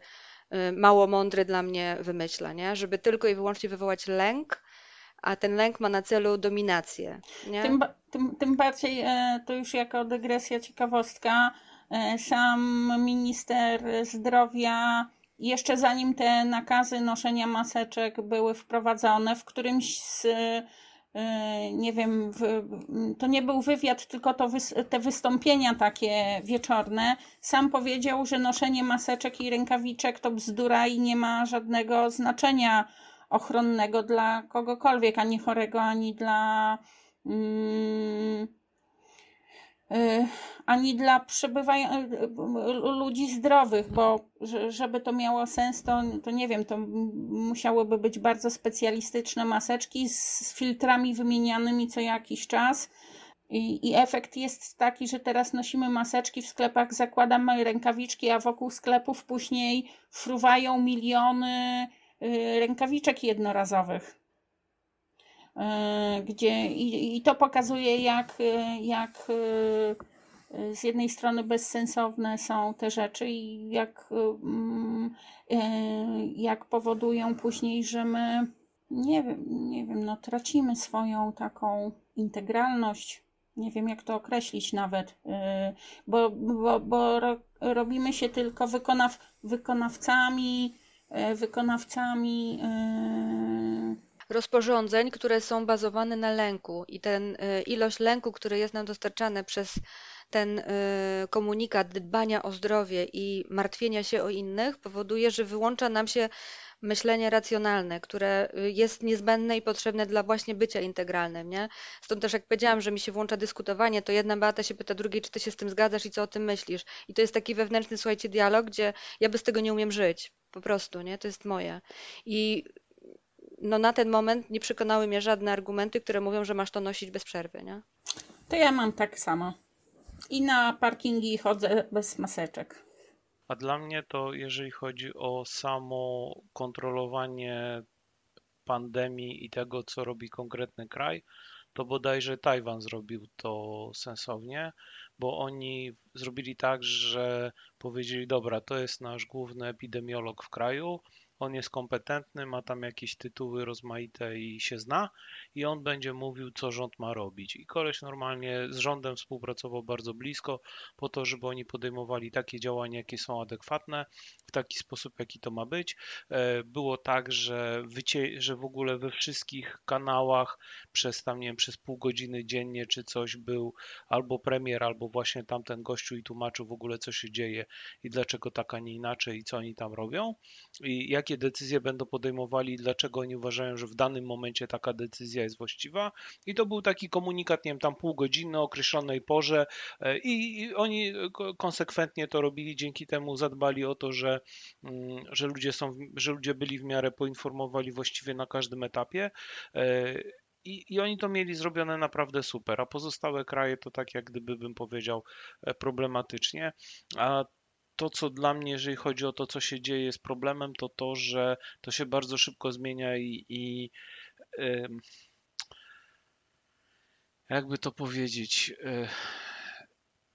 [SPEAKER 3] mało mądry dla mnie wymyśla, nie? żeby tylko i wyłącznie wywołać lęk, a ten lęk ma na celu dominację.
[SPEAKER 4] Tym, tym, tym bardziej e, to już jako dygresja ciekawostka. E, sam minister zdrowia, jeszcze zanim te nakazy noszenia maseczek były wprowadzone, w którymś z nie wiem, to nie był wywiad, tylko to te wystąpienia takie wieczorne. Sam powiedział, że noszenie maseczek i rękawiczek to bzdura i nie ma żadnego znaczenia ochronnego dla kogokolwiek, ani chorego, ani dla. Mm, ani dla przebywania y, ludzi zdrowych, bo żeby to miało sens, to, to nie wiem, to musiałyby być bardzo specjalistyczne maseczki z filtrami wymienianymi co jakiś czas. I, I, efekt jest taki, że teraz nosimy maseczki w sklepach, zakładamy rękawiczki, a wokół sklepów później fruwają miliony y, rękawiczek jednorazowych. E, gdzie i, i to pokazuje, jak, e, jak e, z jednej strony bezsensowne są te rzeczy i jak, mm, jak powodują później, że my nie wiem, nie wiem, no tracimy swoją taką integralność. Nie wiem, jak to określić nawet, bo, bo, bo ro, robimy się tylko wykonaw, wykonawcami, wykonawcami
[SPEAKER 3] rozporządzeń, które są bazowane na lęku i ten y, ilość lęku, który jest nam dostarczany przez ten y, komunikat dbania o zdrowie i martwienia się o innych powoduje, że wyłącza nam się myślenie racjonalne, które y, jest niezbędne i potrzebne dla właśnie bycia integralnym, nie? Stąd też jak powiedziałam, że mi się włącza dyskutowanie, to jedna Beata się pyta drugiej, czy ty się z tym zgadzasz i co o tym myślisz. I to jest taki wewnętrzny, słuchajcie, dialog, gdzie ja bez tego nie umiem żyć. Po prostu, nie? To jest moje. I no na ten moment nie przekonały mnie żadne argumenty, które mówią, że masz to nosić bez przerwy, nie?
[SPEAKER 4] To ja mam tak samo. I na parkingi chodzę bez maseczek.
[SPEAKER 5] A dla mnie to, jeżeli chodzi o samo kontrolowanie pandemii i tego, co robi konkretny kraj, to bodajże Tajwan zrobił to sensownie, bo oni zrobili tak, że powiedzieli: Dobra, to jest nasz główny epidemiolog w kraju, on jest kompetentny, ma tam jakieś tytuły rozmaite i się zna i on będzie mówił, co rząd ma robić. I koleś normalnie z rządem współpracował bardzo blisko po to, żeby oni podejmowali takie działania, jakie są adekwatne, w taki sposób, jaki to ma być. E, było tak, że, wycie, że w ogóle we wszystkich kanałach przez tam, nie wiem, przez pół godziny dziennie czy coś był albo premier, albo właśnie tamten gościu i tłumaczył w ogóle, co się dzieje i dlaczego tak, a nie inaczej i co oni tam robią i jakie decyzje będą podejmowali, dlaczego oni uważają, że w danym momencie taka decyzja jest właściwa. I to był taki komunikat, nie wiem, tam pół godziny o określonej porze e, i, i oni konsekwentnie to robili, dzięki temu zadbali o to, że, mm, że ludzie są, że ludzie byli w miarę poinformowali właściwie na każdym etapie. E, I, I oni to mieli zrobione naprawdę super, a pozostałe kraje to tak jak gdyby bym powiedział e, problematycznie. A to, co dla mnie, jeżeli chodzi o to, co się dzieje, jest problemem, to to, że to się bardzo szybko zmienia i, i jakby to powiedzieć, e,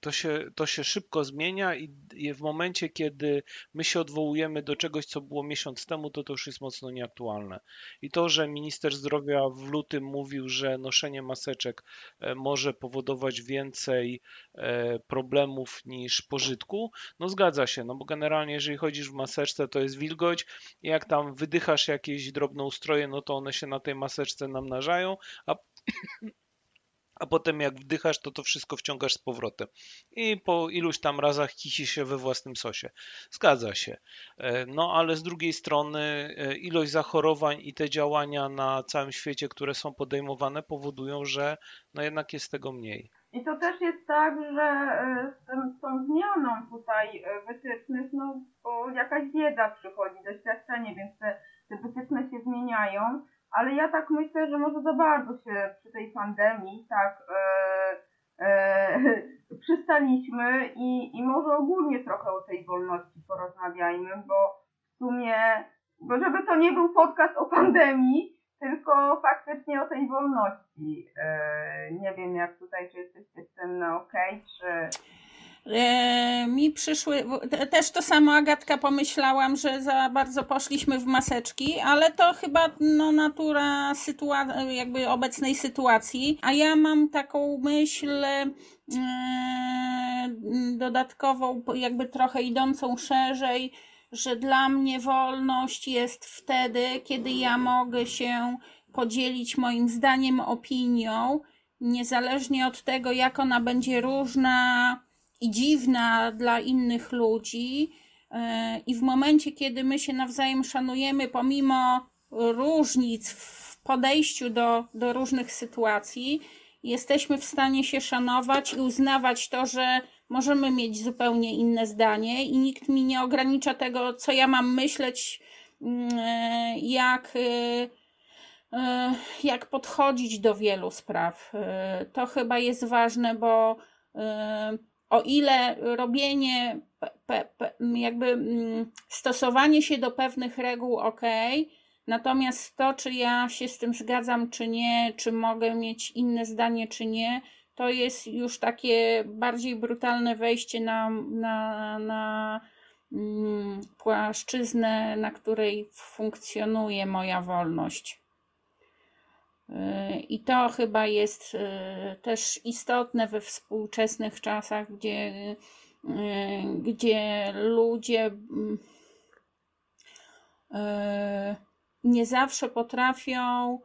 [SPEAKER 5] to się, to się szybko zmienia i w momencie, kiedy my się odwołujemy do czegoś, co było miesiąc temu, to to już jest mocno nieaktualne. I to, że minister zdrowia w lutym mówił, że noszenie maseczek e, może powodować więcej e, problemów niż pożytku, no zgadza się, no bo generalnie jeżeli chodzisz w maseczce, to jest wilgoć jak tam wydychasz jakieś drobnoustroje, no to one się na tej maseczce namnażają, a a potem jak wdychasz, to to wszystko wciągasz z powrotem. I po iluś tam razach kisi się we własnym sosie. Zgadza się. E, no ale z drugiej strony e, ilość zachorowań i te działania na całym świecie, które są podejmowane, powodują, że no jednak jest tego mniej.
[SPEAKER 2] I to też jest tak, że e, z, tym, z tą zmianą tutaj wytycznych, no bo jakaś wiedza przychodzi, doświadczenie, więc te, te wytyczne się zmieniają ale ja tak myślę, że może za bardzo się przy tej pandemii tak e, e, przystaliśmy i, i może ogólnie trochę o tej wolności porozmawiajmy, bo w sumie, bo żeby to nie był podcast o pandemii, tylko faktycznie o tej wolności. E, nie wiem jak tutaj, czy jesteście z tym na ok, czy...
[SPEAKER 4] E, mi przyszły, też to samo Agatka pomyślałam, że za bardzo poszliśmy w maseczki, ale to chyba no, natura sytua- jakby obecnej sytuacji. A ja mam taką myśl e, dodatkową, jakby trochę idącą szerzej, że dla mnie wolność jest wtedy, kiedy ja mogę się podzielić moim zdaniem, opinią, niezależnie od tego, jak ona będzie różna i dziwna dla innych ludzi. E, I w momencie, kiedy my się nawzajem szanujemy, pomimo różnic w podejściu do, do różnych sytuacji, jesteśmy w stanie się szanować i uznawać to, że możemy mieć zupełnie inne zdanie i nikt mi nie ogranicza tego, co ja mam myśleć, mm, e, jak, e, jak podchodzić do wielu spraw. To chyba jest ważne, bo o ile robienie, jakby mm, stosowanie się do pewnych reguł ok, natomiast to, czy ja się z tym zgadzam, czy nie, czy mogę mieć inne zdanie, czy nie, to jest już takie bardziej brutalne wejście na, na, na mm, płaszczyznę, na której funkcjonuje moja wolność. I to chyba jest też istotne we współczesnych czasach, gdzie, gdzie ludzie mm, nie zawsze potrafią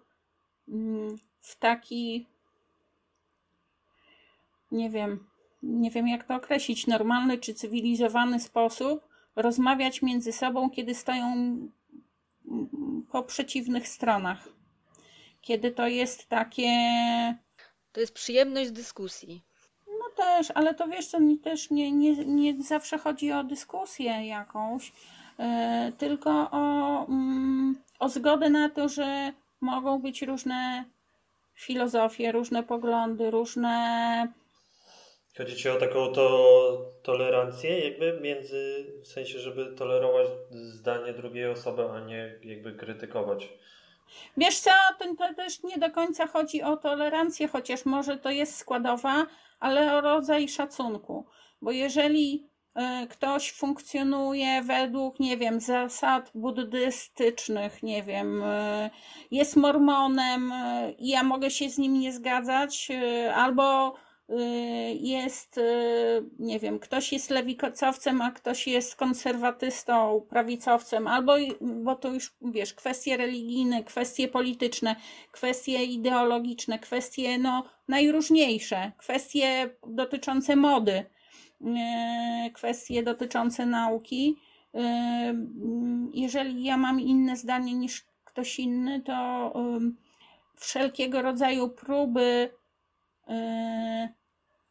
[SPEAKER 4] mm, w taki, nie wiem, nie wiem jak to określić, normalny czy cywilizowany sposób rozmawiać między sobą, kiedy stoją mm, po przeciwnych stronach. Kiedy to jest takie.
[SPEAKER 3] To jest przyjemność dyskusji.
[SPEAKER 4] No też, ale to wiesz co, też nie, nie, nie zawsze chodzi o dyskusję jakąś, yy, tylko o, yy, o zgodę na to, że mogą być różne filozofie, różne poglądy, różne.
[SPEAKER 1] Chodzi ci o taką to, tolerancję, jakby między, w sensie, żeby tolerować zdanie drugiej osoby, a nie jakby krytykować.
[SPEAKER 4] Wiesz co, to, też nie do końca chodzi o tolerancję, chociaż może to jest składowa, ale o rodzaj szacunku. Bo jeżeli E, ktoś funkcjonuje według, nie wiem, zasad buddystycznych, nie wiem, e, jest mormonem e, i ja mogę się z nim nie zgadzać, albo jest, nie wiem, ktoś jest lewicowcem, a ktoś jest konserwatystą, prawicowcem, albo, bo to już, wiesz, kwestie religijne, kwestie polityczne, kwestie ideologiczne, kwestie, no, najróżniejsze, kwestie dotyczące mody E, kwestie dotyczące nauki. E, jeżeli ja mam inne zdanie niż ktoś inny, to wszelkiego rodzaju próby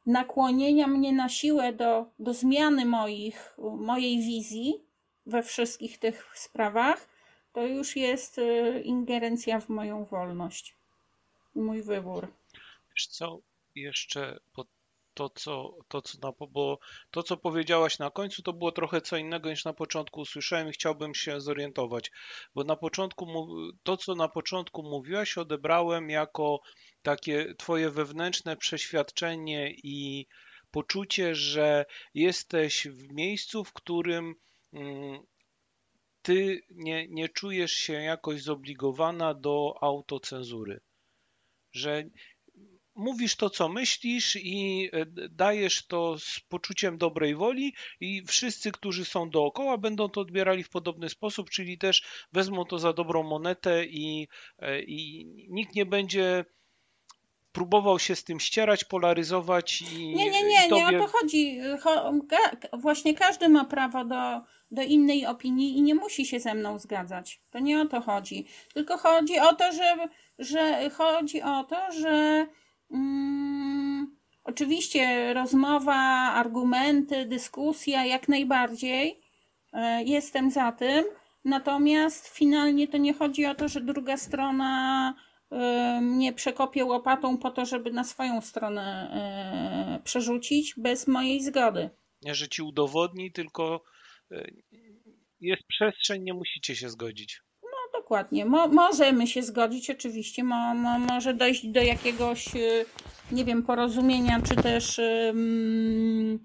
[SPEAKER 4] nakłonienia mnie na siłę do, do zmiany moich, mojej wizji we wszystkich tych sprawach, to już jest ingerencja w moją wolność, mój wybór.
[SPEAKER 5] Wiesz co, jeszcze pod to, co, to, co na, bo to, co powiedziałaś na końcu, to było trochę co innego niż na początku usłyszałem i chciałbym się zorientować, bo na początku, to, co na początku mówiłaś, odebrałem jako takie twoje wewnętrzne przeświadczenie i poczucie, że jesteś w miejscu, w którym mm, ty nie, nie czujesz się jakoś zobligowana do autocenzury. Że mówisz to, co myślisz i e, dajesz to z poczuciem dobrej woli i wszyscy, którzy są dookoła będą to odbierali w podobny sposób, czyli też wezmą to za dobrą monetę i, e, i nikt nie będzie próbował się z tym ścierać, polaryzować i
[SPEAKER 4] Nie, nie, nie, tobie... nie o to chodzi. Właśnie każdy ma prawo do, do innej opinii i nie musi się ze mną zgadzać. To nie o to chodzi. Tylko chodzi o to, że, że chodzi o to, że Mm, oczywiście rozmowa, argumenty, dyskusja jak najbardziej. E, jestem za tym. Natomiast finalnie to nie chodzi o to, że druga strona e, mnie przekopie łopatą po to, żeby na swoją stronę e, przerzucić bez mojej zgody.
[SPEAKER 5] Nie, że ci udowodni, tylko jest przestrzeń, nie musicie się zgodzić
[SPEAKER 4] dokładnie. Mo możemy się zgodzić, oczywiście. Mo mo może dojść do jakiegoś, y, nie wiem, porozumienia, czy też. Yy,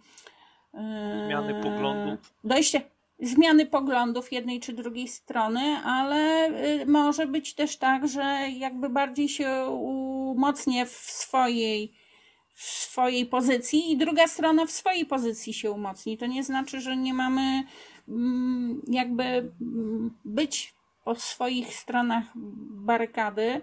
[SPEAKER 5] zmiany poglądów.
[SPEAKER 4] Dojście. Zmiany poglądów jednej czy drugiej strony, ale y, może być też tak, że jakby bardziej się umocnię w swojej, w swojej pozycji i druga strona w swojej pozycji się umocni. To nie znaczy, że nie mamy mm, jakby mm, być po swoich stronach barykady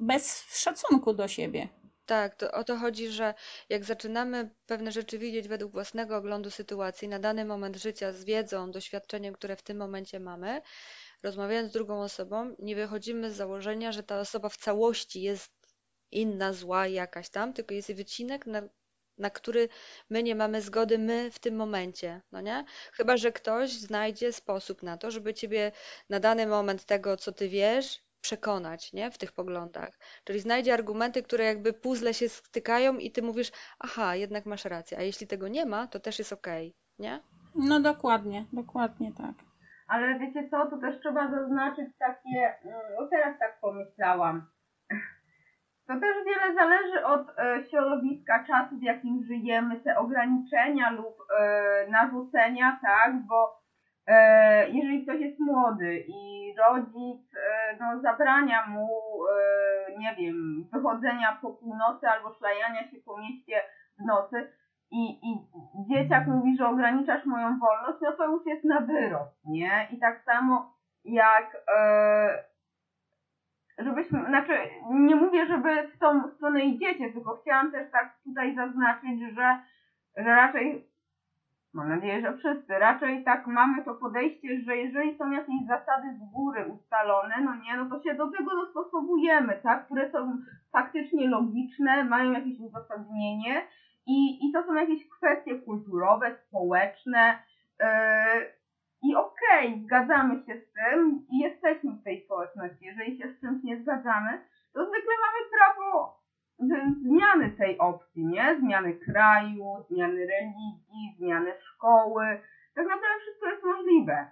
[SPEAKER 4] bez szacunku do siebie.
[SPEAKER 3] Tak, to o to chodzi, że jak zaczynamy pewne rzeczy widzieć według własnego oglądu sytuacji na dany moment życia z wiedzą, doświadczeniem, które w tym momencie mamy, rozmawiając z drugą osobą, nie wychodzimy z założenia, że ta osoba w całości jest inna, zła, jakaś tam, tylko jest wycinek, na na który my nie mamy zgody, my w tym momencie, no nie? Chyba, że ktoś znajdzie sposób na to, żeby ciebie na dany moment tego, co ty wiesz, przekonać, nie? W tych poglądach. Czyli znajdzie argumenty, które jakby puzzle się stykają i ty mówisz, aha, jednak masz rację, a jeśli tego nie ma, to też jest okej, okay, nie?
[SPEAKER 4] No dokładnie, dokładnie tak.
[SPEAKER 2] Ale wiecie co, tu też trzeba zaznaczyć takie, no teraz tak pomyślałam, to też wiele zależy od e, środowiska, czasu, w jakim żyjemy, te ograniczenia lub e, narzucenia, tak, bo e, jeżeli ktoś jest młody i rodzic e, no, zabrania mu, e, nie wiem, wychodzenia po północy albo szlajania się po mieście w nocy i, i dzieciak mówi, że ograniczasz moją wolność, no to już jest na wyrost, nie? I tak samo jak e, żebyśmy, znaczy nie mówię, żeby w tą stronę idziecie, tylko chciałam też tak tutaj zaznaczyć, że, że raczej mam nadzieję, że wszyscy, raczej tak mamy to podejście, że jeżeli są jakieś zasady z góry ustalone, no nie, no to się do tego dostosowujemy, tak, które są faktycznie logiczne, mają jakieś uzasadnienie i, i to są jakieś kwestie kulturowe, społeczne, yy, i okej, okay, zgadzamy się z tym i jesteśmy w tej społeczności. Jeżeli się z czymś nie zgadzamy, to zwykle mamy prawo zmiany tej opcji, nie? Zmiany kraju, zmiany religii, zmiany szkoły. Tak naprawdę wszystko jest możliwe.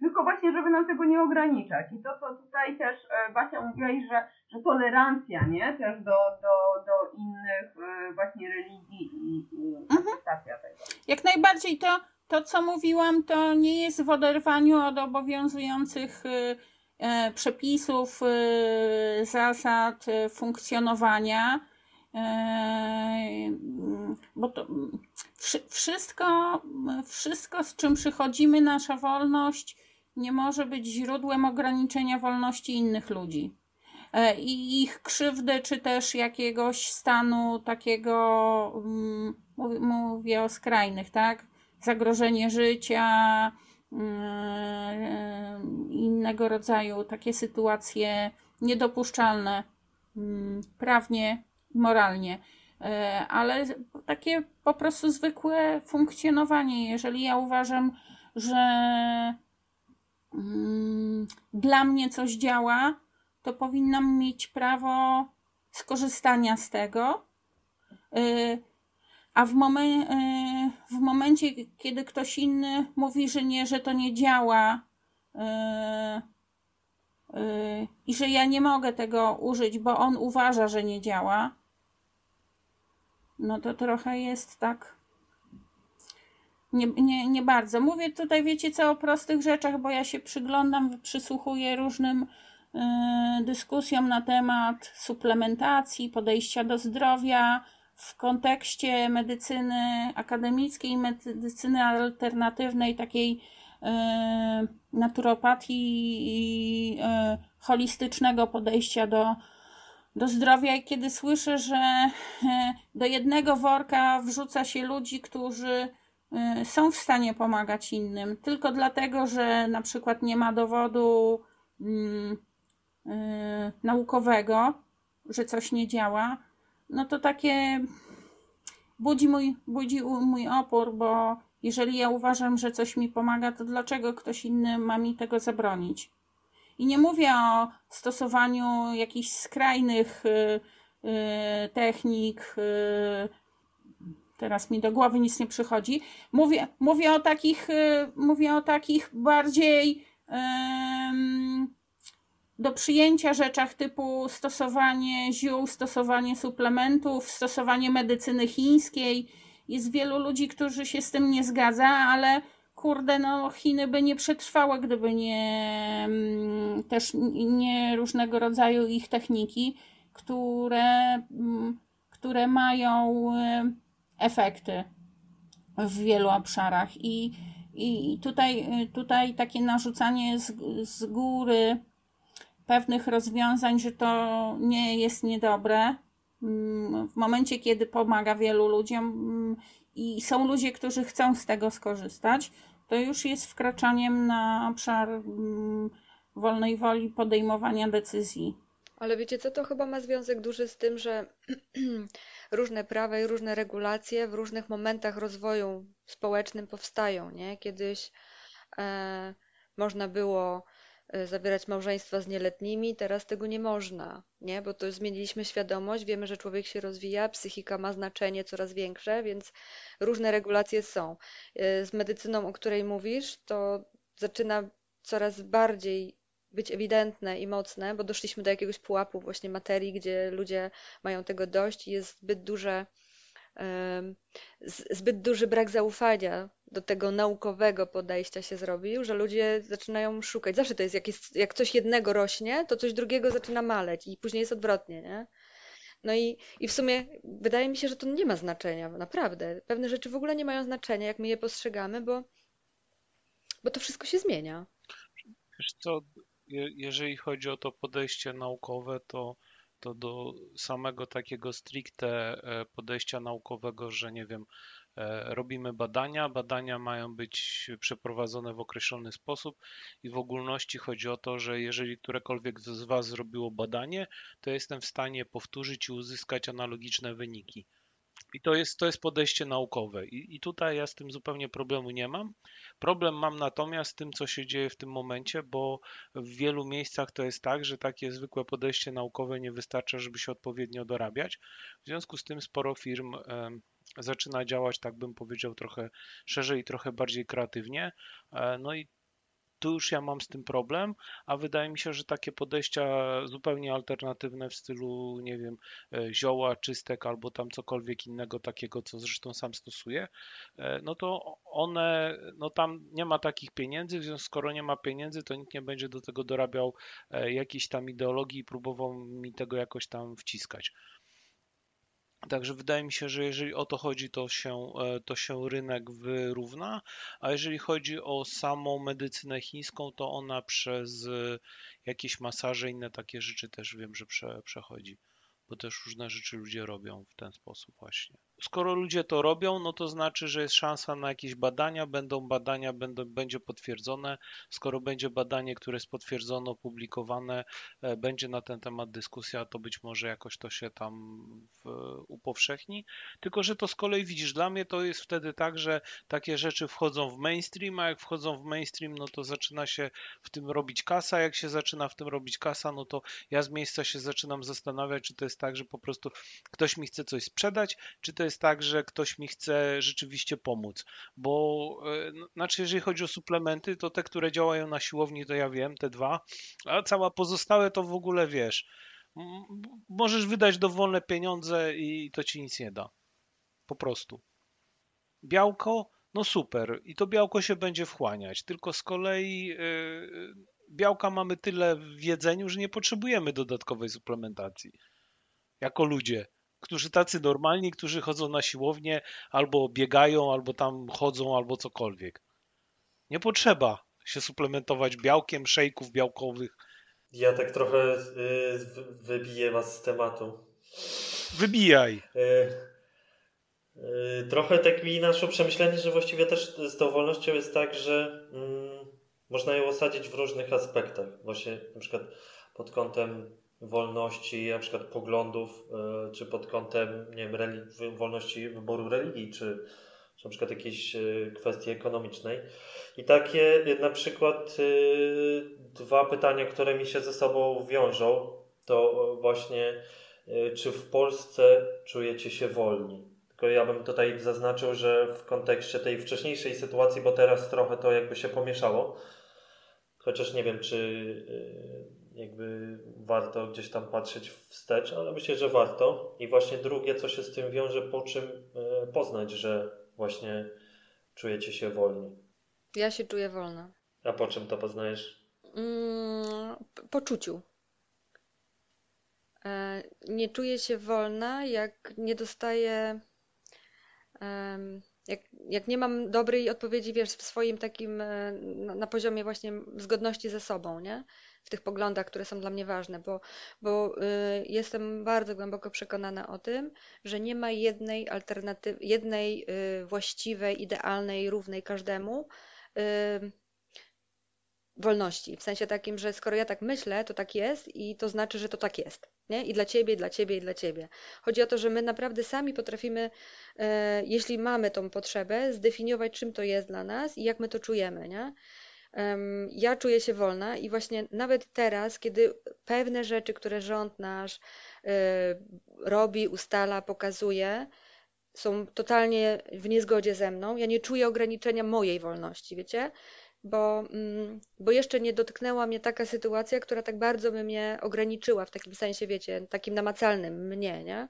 [SPEAKER 2] Tylko właśnie, żeby nam tego nie ograniczać. I to, co tutaj też e, Basia mówiła, że, że tolerancja, nie? Też do, do, do innych e, właśnie religii i, i
[SPEAKER 4] Mhm.
[SPEAKER 2] tego.
[SPEAKER 4] Jak najbardziej to, to, co mówiłam, to nie jest w oderwaniu od obowiązujących y, e, przepisów, y, zasad y, funkcjonowania. E, Bo to wszy- wszystko, wszystko, z czym przychodzimy, nasza wolność, nie może być źródłem ograniczenia wolności innych ludzi. E, I ich krzywdy, czy też jakiegoś stanu takiego, mm, mówię o skrajnych, tak? Zagrożenie życia, mm, innego rodzaju takie sytuacje niedopuszczalne mm, prawnie moralnie. E, Ale takie po prostu zwykłe funkcjonowanie. Jeżeli ja uważam, że mm, dla mnie coś działa, to powinnam mieć prawo skorzystania z tego. A w, momen, y, w momencie, kiedy ktoś inny mówi, że nie, że to nie działa y, y, i że ja nie mogę tego użyć, bo on uważa, że nie działa, no to trochę jest tak. Nie, nie, nie bardzo. Mówię tutaj, wiecie co, o prostych rzeczach, bo ja się przyglądam, przysłuchuję różnym dyskusjom na temat suplementacji, podejścia do zdrowia w kontekście medycyny akademickiej, medycyny alternatywnej, takiej y, naturopatii i y, holistycznego podejścia do, do zdrowia. I kiedy słyszę, że y, do jednego worka wrzuca się ludzi, którzy są w stanie pomagać innym, tylko dlatego, że na przykład nie ma dowodu mm, naukowego, że coś nie działa, no to takie budzi mój, budzi mój opór, bo jeżeli ja uważam, że coś mi pomaga, to dlaczego ktoś inny ma mi tego zabronić? I nie mówię o stosowaniu jakichś skrajnych y, y, technik, y, teraz mi do głowy nic nie przychodzi. Mówię, mówię o takich, mówię o takich bardziej em, do przyjęcia rzeczach typu stosowanie ziół, stosowanie suplementów, stosowanie medycyny chińskiej. Jest wielu ludzi, którzy się z tym nie zgadza, ale kurde, no Chiny by nie przetrwały, gdyby nie mm, też nie różnego rodzaju ich techniki, które, mm, które mają y, efekty w wielu obszarach. I, i tutaj, tutaj takie narzucanie z, z góry pewnych rozwiązań, że to nie jest niedobre. mm, W momencie, kiedy pomaga wielu ludziom mm, i są ludzie, którzy chcą z tego skorzystać, to już jest wkraczaniem na obszar mm, wolnej woli podejmowania decyzji.
[SPEAKER 3] Ale wiecie co, to chyba ma związek duży z tym, że różne prawa i różne regulacje w różnych momentach rozwoju społecznym powstają, nie? Kiedyś e, można było zawierać małżeństwa z nieletnimi, teraz tego nie można, nie? Bo to zmieniliśmy świadomość, wiemy, że człowiek się rozwija, psychika ma znaczenie coraz większe, więc różne regulacje są. E, Z medycyną, o której mówisz, to zaczyna coraz bardziej być ewidentne i mocne, bo doszliśmy do jakiegoś pułapu właśnie materii, gdzie ludzie mają tego dość i jest zbyt duże zbyt duży brak zaufania do tego naukowego podejścia się zrobił, że ludzie zaczynają szukać. Zawsze to jest, jak, jest, jak coś jednego rośnie, to coś drugiego zaczyna maleć i później jest odwrotnie, nie? No i, i w sumie wydaje mi się, że to nie ma znaczenia, naprawdę. Pewne rzeczy w ogóle nie mają znaczenia, jak my je postrzegamy, bo, bo to wszystko się zmienia.
[SPEAKER 5] Wiesz co, je, jeżeli chodzi o to podejście naukowe, to, to do samego takiego stricte e, podejścia naukowego, że nie wiem, e, robimy badania, badania mają być przeprowadzone w określony sposób i w ogólności chodzi o to, że jeżeli którekolwiek z Was zrobiło badanie, to jestem w stanie powtórzyć i uzyskać analogiczne wyniki. I to jest, to jest podejście naukowe. I, I tutaj ja z tym zupełnie problemu nie mam. Problem mam natomiast z tym, co się dzieje w tym momencie, bo w wielu miejscach to jest tak, że takie zwykłe podejście naukowe nie wystarcza, żeby się odpowiednio dorabiać. W związku z tym sporo firm zaczyna działać, tak bym powiedział, trochę szerzej i trochę bardziej kreatywnie. E, No i tu już ja mam z tym problem, a wydaje mi się, że takie podejścia zupełnie alternatywne w stylu, nie wiem, e, zioła, czystek albo tam cokolwiek innego takiego, co zresztą sam stosuję, e, no to one, no tam nie ma takich pieniędzy, w związku skoro nie ma pieniędzy, to nikt nie będzie do tego dorabiał e, jakiejś tam ideologii i próbował mi tego jakoś tam wciskać. Także wydaje mi się, że jeżeli o to chodzi, to się, e, to się rynek wyrówna, a jeżeli chodzi o samą medycynę chińską, to ona przez e, jakieś masaże, inne takie rzeczy też wiem, że prze, przechodzi, bo też różne rzeczy ludzie robią w ten sposób właśnie. Skoro ludzie to robią, no to znaczy, że jest szansa na jakieś badania, będą badania, będą, będzie potwierdzone. Skoro będzie badanie, które jest potwierdzone, opublikowane, e, będzie na ten temat dyskusja, to być może jakoś to się tam w, upowszechni. Tylko, że to z kolei widzisz, dla mnie to jest wtedy tak, że takie rzeczy wchodzą w mainstream, a jak wchodzą w mainstream, no to zaczyna się w tym robić kasa. Jak się zaczyna w tym robić kasa, no to ja z miejsca się zaczynam zastanawiać, czy to jest tak, że po prostu ktoś mi chce coś sprzedać, czy to jest tak, że ktoś mi chce rzeczywiście pomóc. Bo e, znaczy, jeżeli chodzi o suplementy, to te, które działają na siłowni, to ja wiem, te dwa, a cała pozostałe to w ogóle wiesz. Możesz wydać dowolne pieniądze i to ci nic nie da. Po prostu. Białko, no super. I to białko się będzie wchłaniać. Tylko z kolei yy, białka mamy tyle w jedzeniu, że nie potrzebujemy dodatkowej suplementacji. Jako ludzie, którzy tacy normalni, którzy chodzą na siłownię, albo biegają, albo tam chodzą, albo cokolwiek. Nie potrzeba się suplementować białkiem, szejków białkowych.
[SPEAKER 1] Ja tak trochę y, wy- wybiję was z tematu.
[SPEAKER 5] Wybijaj.
[SPEAKER 1] Y, y, Trochę tak mi naszło przemyślenie, że właściwie też z tą wolnością jest tak, że mm, można ją osadzić w różnych aspektach. Właśnie na przykład pod kątem wolności, na przykład poglądów, y, czy pod kątem, nie wiem, wolności wyboru religii, czy, czy na przykład jakiejś y, kwestii ekonomicznej. I takie y, na przykład dwa pytania, które mi się ze sobą wiążą, to właśnie czy w Polsce czujecie się wolni? Tylko ja bym tutaj zaznaczył, że w kontekście tej wcześniejszej sytuacji, bo teraz trochę to jakby się pomieszało, chociaż nie wiem, czy jakby warto gdzieś tam patrzeć wstecz, ale myślę, że warto. I właśnie drugie, co się z tym wiąże, po czym y, poznać, że właśnie czujecie się wolni.
[SPEAKER 3] Ja się czuję wolna.
[SPEAKER 1] A po czym to poznajesz?
[SPEAKER 3] Mm, poczuciu. E, Nie czuję się wolna, jak nie dostaję, jak, jak nie mam dobrej odpowiedzi, wiesz, w swoim takim, e, na, na poziomie właśnie zgodności ze sobą, nie? Tych poglądach, które są dla mnie ważne, bo, bo y, jestem bardzo głęboko przekonana o tym, że nie ma jednej alternatywy, jednej y, właściwej, idealnej, równej każdemu y, wolności. W sensie takim, że skoro ja tak myślę, to tak jest i to znaczy, że to tak jest. Nie? I dla ciebie, i dla ciebie, i dla ciebie. Chodzi o to, że my naprawdę sami potrafimy, jeśli mamy tą potrzebę, zdefiniować, czym to jest dla nas i jak my to czujemy. Nie? Ja czuję się wolna i właśnie nawet teraz, kiedy pewne rzeczy, które rząd nasz e, robi, ustala, pokazuje, są totalnie w niezgodzie ze mną, ja nie czuję ograniczenia mojej wolności, wiecie? Bo, mm, bo jeszcze nie dotknęła mnie taka sytuacja, która tak bardzo by mnie ograniczyła w takim sensie, wiecie, takim namacalnym mnie, nie?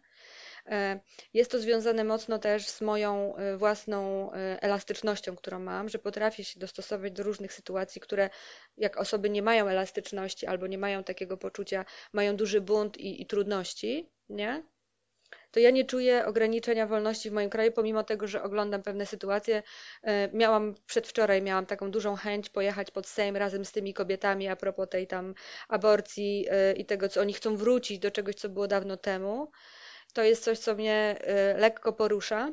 [SPEAKER 3] E, jest to związane mocno też z moją e, własną e, elastycznością, którą mam, że potrafię się dostosować do różnych sytuacji, które jak osoby nie mają elastyczności albo nie mają takiego poczucia, mają duży bunt i, i trudności, nie? to ja nie czuję ograniczenia wolności w moim kraju, pomimo tego, że oglądam pewne sytuacje. Miałam przedwczoraj miałam taką dużą chęć pojechać pod Sejm razem z tymi kobietami a propos tej tam aborcji i tego, co oni chcą wrócić do czegoś, co było dawno temu to jest coś, co mnie y, lekko porusza,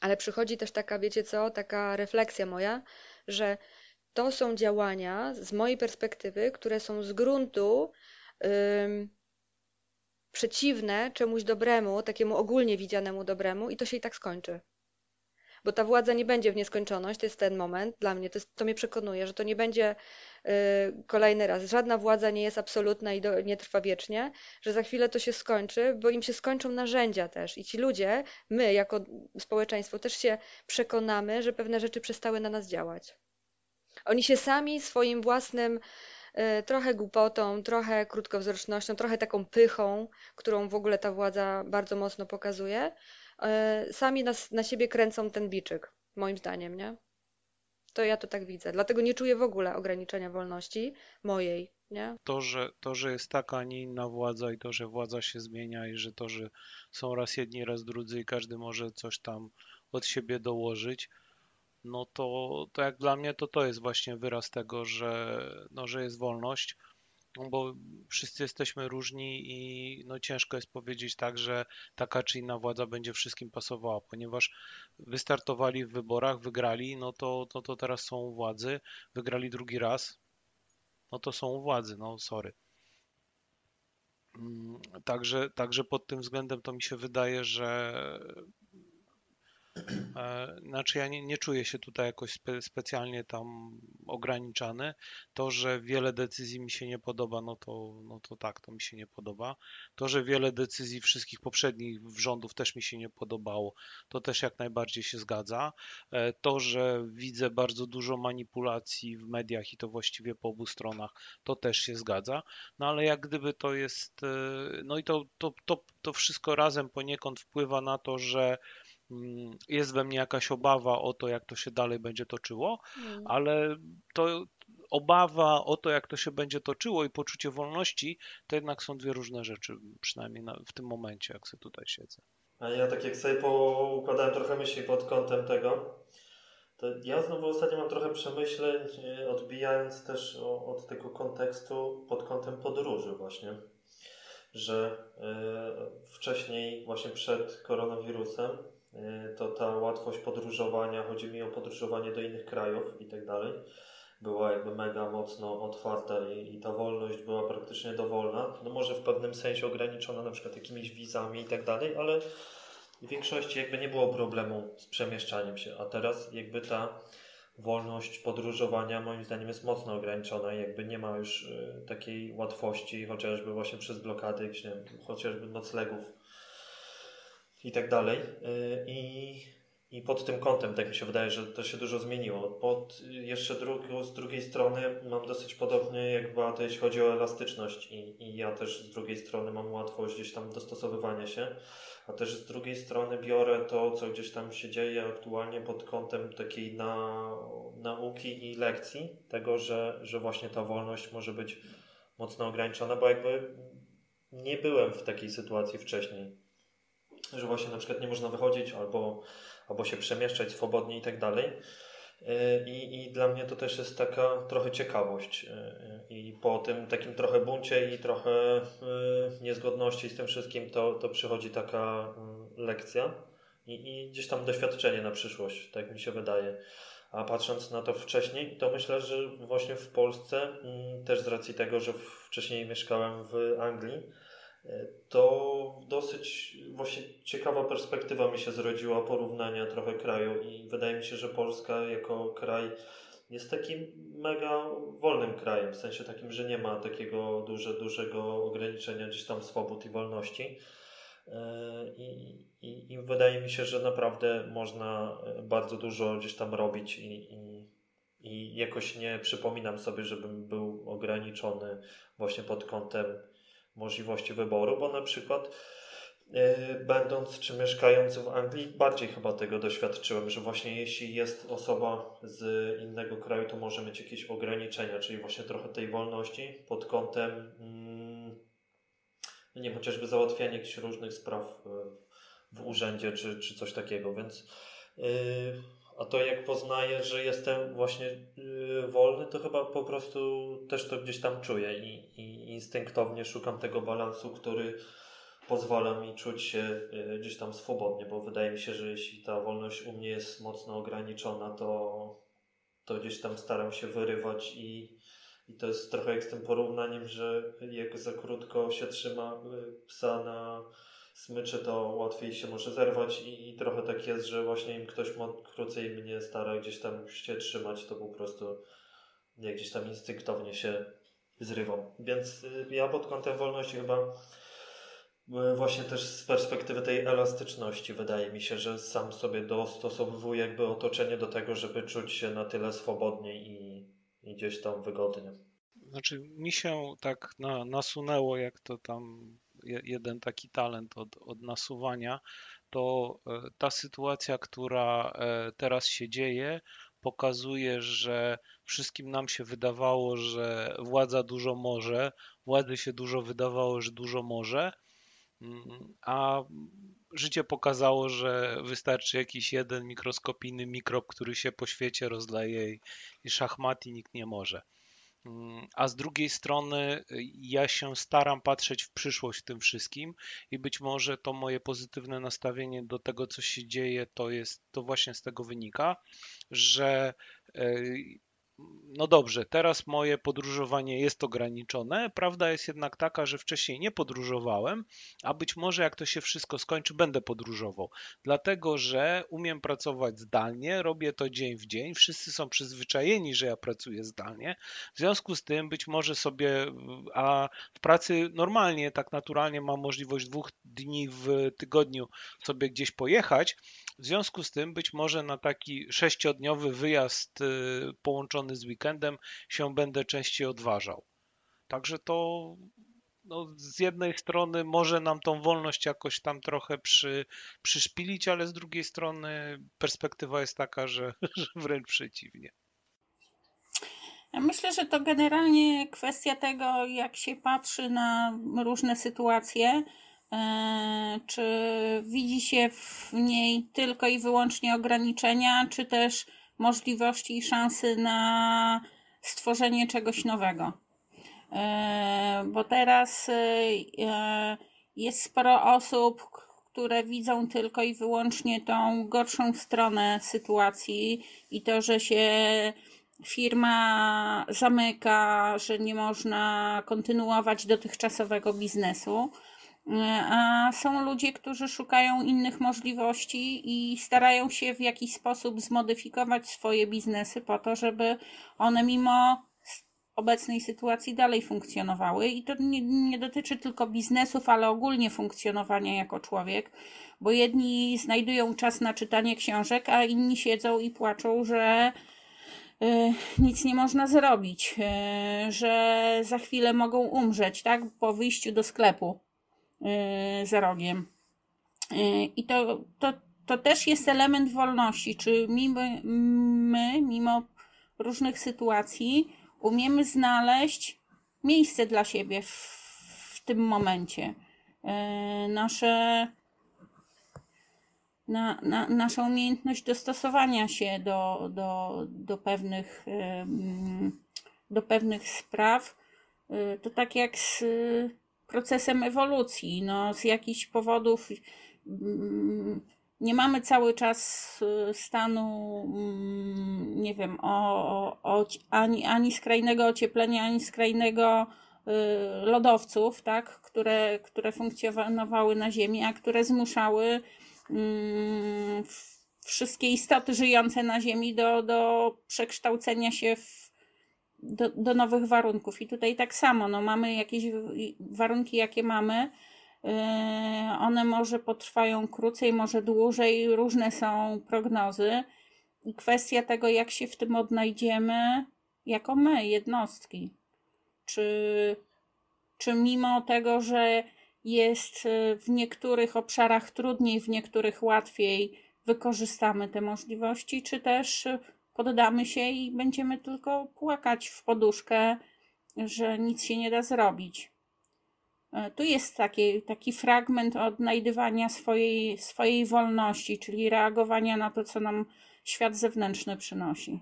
[SPEAKER 3] ale przychodzi też taka, wiecie co, taka refleksja moja, że to są działania z mojej perspektywy, które są z gruntu przeciwne czemuś dobremu, takiemu ogólnie widzianemu dobremu, i to się i tak skończy bo ta władza nie będzie w nieskończoność, to jest ten moment dla mnie, to, jest, to mnie przekonuje, że to nie będzie y, kolejny raz. Żadna władza nie jest absolutna i do, nie trwa wiecznie, że za chwilę to się skończy, bo im się skończą narzędzia też i ci ludzie, my jako społeczeństwo też się przekonamy, że pewne rzeczy przestały na nas działać. Oni się sami swoim własnym y, trochę głupotą, trochę krótkowzrocznością, trochę taką pychą, którą w ogóle ta władza bardzo mocno pokazuje, sami nas, na siebie kręcą ten biczyk, moim zdaniem, nie? To ja to tak widzę. Dlatego nie czuję w ogóle ograniczenia wolności mojej, nie?
[SPEAKER 5] To, że, to, że jest taka, a nie inna władza i to, że władza się zmienia i że to, że są raz jedni, raz drudzy i każdy może coś tam od siebie dołożyć, no to, to jak dla mnie to to jest właśnie wyraz tego, że, no, że jest wolność no bo wszyscy jesteśmy różni i no ciężko jest powiedzieć tak, że taka czy inna władza będzie wszystkim pasowała, ponieważ wystartowali w wyborach, wygrali, no to, to, to teraz są u władzy, wygrali drugi raz, no to są u władzy, no sorry. Mm, także, także pod tym względem to mi się wydaje, że znaczy ja nie, nie czuję się tutaj jakoś spe, specjalnie tam ograniczany. To, że wiele decyzji mi się nie podoba, no to, no to tak, to mi się nie podoba. To, że wiele decyzji wszystkich poprzednich rządów też mi się nie podobało, to też jak najbardziej się zgadza. E, to, że widzę bardzo dużo manipulacji w mediach i to właściwie po obu stronach, to też się zgadza. No ale jak gdyby to jest, e, no i to, to, to, to wszystko razem poniekąd wpływa na to, że jest we mnie jakaś obawa o to, jak to się dalej będzie toczyło, mm. ale to obawa o to, jak to się będzie toczyło i poczucie wolności, to jednak są dwie różne rzeczy, przynajmniej na, w tym momencie, jak sobie tutaj siedzę.
[SPEAKER 1] A ja tak jak sobie poukładałem trochę myśli pod kątem tego, to ja znowu ostatnio mam trochę przemyśleń, e, odbijając też od tego kontekstu pod kątem podróży właśnie, że e, wcześniej właśnie przed koronawirusem to ta łatwość podróżowania, chodzi mi o podróżowanie do innych krajów i tak dalej, była jakby mega mocno otwarta i, i ta wolność była praktycznie dowolna. No może w pewnym sensie ograniczona na przykład jakimiś wizami i tak dalej, ale w większości jakby nie było problemu z przemieszczaniem się, a teraz jakby ta wolność podróżowania moim zdaniem jest mocno ograniczona i jakby nie ma już y, takiej łatwości, chociażby właśnie przez blokady, nie wiem, chociażby noclegów i tak dalej. Y, I, I pod tym kątem, tak mi się wydaje, że to się dużo zmieniło. Pod jeszcze drugą, z drugiej strony mam dosyć podobnie jak Beata, jeśli chodzi o elastyczność i, i ja też z drugiej strony mam łatwość gdzieś tam dostosowywania się, a też z drugiej strony biorę to, co gdzieś tam się dzieje aktualnie pod kątem takiej na, nauki i lekcji, tego, że, że właśnie ta wolność może być mocno ograniczona, bo jakby nie byłem w takiej sytuacji wcześniej że właśnie na przykład nie można wychodzić albo, albo się przemieszczać swobodnie i tak dalej. Y, I, I dla mnie to też jest taka trochę ciekawość. Y, I po tym takim trochę buncie i trochę y, niezgodności z tym wszystkim, to, to przychodzi taka lekcja i, i gdzieś tam doświadczenie na przyszłość, tak mi się wydaje. A patrząc na to wcześniej, to myślę, że właśnie w Polsce, mm, też z racji tego, że wcześniej mieszkałem w Anglii, to dosyć właśnie ciekawa perspektywa mi się zrodziła porównania trochę kraju i wydaje mi się, że Polska jako kraj jest takim mega wolnym krajem, w sensie takim, że nie ma takiego duże, dużego ograniczenia gdzieś tam swobód i wolności. E, I, i, I, wydaje mi się, że naprawdę można bardzo dużo gdzieś tam robić i, i, i jakoś nie przypominam sobie, żebym był ograniczony właśnie pod kątem możliwości wyboru, bo na przykład Będąc czy mieszkając w Anglii, bardziej chyba tego doświadczyłem, że właśnie jeśli jest osoba z innego kraju, to może mieć jakieś ograniczenia, czyli właśnie trochę tej wolności pod kątem, mm, no nie chociażby załatwiania jakichś różnych spraw yy, w urzędzie czy, czy coś takiego, więc yy, a to jak poznaję, że jestem właśnie wolny, to chyba po prostu też to gdzieś tam czuję i, i instynktownie szukam tego balansu, który pozwala mi czuć się y, gdzieś tam swobodnie, bo wydaje mi się, że jeśli ta wolność u mnie jest mocno ograniczona, to, to gdzieś tam staram się wyrywać i, i to jest trochę jak z tym porównaniem, że jak za krótko się trzyma y, psa na smyczy, to łatwiej się może zerwać i, i trochę tak jest, że właśnie im ktoś ma krócej mnie stara gdzieś tam się trzymać, to po prostu jak gdzieś tam instynktownie się zrywam. Więc y, ja pod kątem wolności chyba Właśnie też z perspektywy tej elastyczności wydaje mi się, że sam sobie dostosowuję jakby otoczenie do tego, żeby czuć się na tyle swobodnie i, i gdzieś tam wygodnie.
[SPEAKER 5] Znaczy mi się tak na, nasunęło, jak to tam jeden taki talent od, od nasuwania, to e, ta sytuacja, która e, teraz się dzieje, pokazuje, że wszystkim nam się wydawało, że władza dużo może, władzy się dużo wydawało, że dużo może, a życie pokazało, że wystarczy jakiś jeden mikroskopijny mikrob, który się po świecie rozleje i, i szachmat i nikt nie może. A z drugiej strony ja się staram patrzeć w przyszłość w tym wszystkim i być może to moje pozytywne nastawienie do tego, co się dzieje, to jest to właśnie z tego wynika, że e, no dobrze, teraz moje podróżowanie jest ograniczone. Prawda jest jednak taka, że wcześniej nie podróżowałem, a być może jak to się wszystko skończy, będę podróżował. Dlatego, że umiem pracować zdalnie, robię to dzień w dzień. Wszyscy są przyzwyczajeni, że ja pracuję zdalnie. W związku z tym być może sobie, a w pracy normalnie, tak naturalnie mam możliwość dwóch dni w tygodniu sobie gdzieś pojechać. W związku z tym być może na taki sześciodniowy wyjazd y, z weekendem się będę częściej odważał. Także to no, z jednej strony może nam tą wolność jakoś tam trochę przy, przyszpilić, ale z drugiej strony perspektywa jest taka, że, że wręcz przeciwnie.
[SPEAKER 4] Myślę, że to generalnie kwestia tego, jak się patrzy na różne sytuacje E, czy widzi się w niej tylko i wyłącznie ograniczenia, czy też możliwości i szanse na stworzenie czegoś nowego? E, bo teraz e, jest sporo osób, które widzą tylko i wyłącznie tą gorszą stronę sytuacji i to, że się firma zamyka, że nie można kontynuować dotychczasowego biznesu. A są ludzie, którzy szukają innych możliwości i starają się w jakiś sposób zmodyfikować swoje biznesy po to, żeby one mimo obecnej sytuacji dalej funkcjonowały. I to nie, nie dotyczy tylko biznesów, ale ogólnie funkcjonowania jako człowiek, bo jedni znajdują czas na czytanie książek, a inni siedzą i płaczą, że y, nic nie można zrobić, y, że za chwilę mogą umrzeć, tak, po wyjściu do sklepu za rogiem. Y, I to, to, to też jest element wolności, czy my, my, mimo różnych sytuacji, umiemy znaleźć miejsce dla siebie w, w tym momencie. Y, nasze, na, na, nasza umiejętność dostosowania się do, do, do, pewnych, do pewnych spraw, to tak jak z procesem ewolucji. No, z jakichś powodów mm, nie mamy cały czas y, stanu, mm, nie wiem, o, o, ani, ani skrajnego ocieplenia, ani skrajnego y, lodowców, tak, które, które funkcjonowały na Ziemi, a które zmuszały mm, wszystkie istoty żyjące na Ziemi do, do przekształcenia się w do, do nowych warunków. I tutaj tak samo, no mamy jakieś warunki, jakie mamy. Yy, one może potrwają krócej, może dłużej, różne są prognozy. I kwestia tego, jak się w tym odnajdziemy, jako my, jednostki. Czy, czy mimo tego, że jest y, w niektórych obszarach trudniej, w niektórych łatwiej, wykorzystamy te możliwości, czy też poddamy się i będziemy tylko płakać w poduszkę, że nic się nie da zrobić. E, tu jest taki, taki fragment odnajdywania swojej, swojej wolności, czyli reagowania na to, co nam świat zewnętrzny przynosi.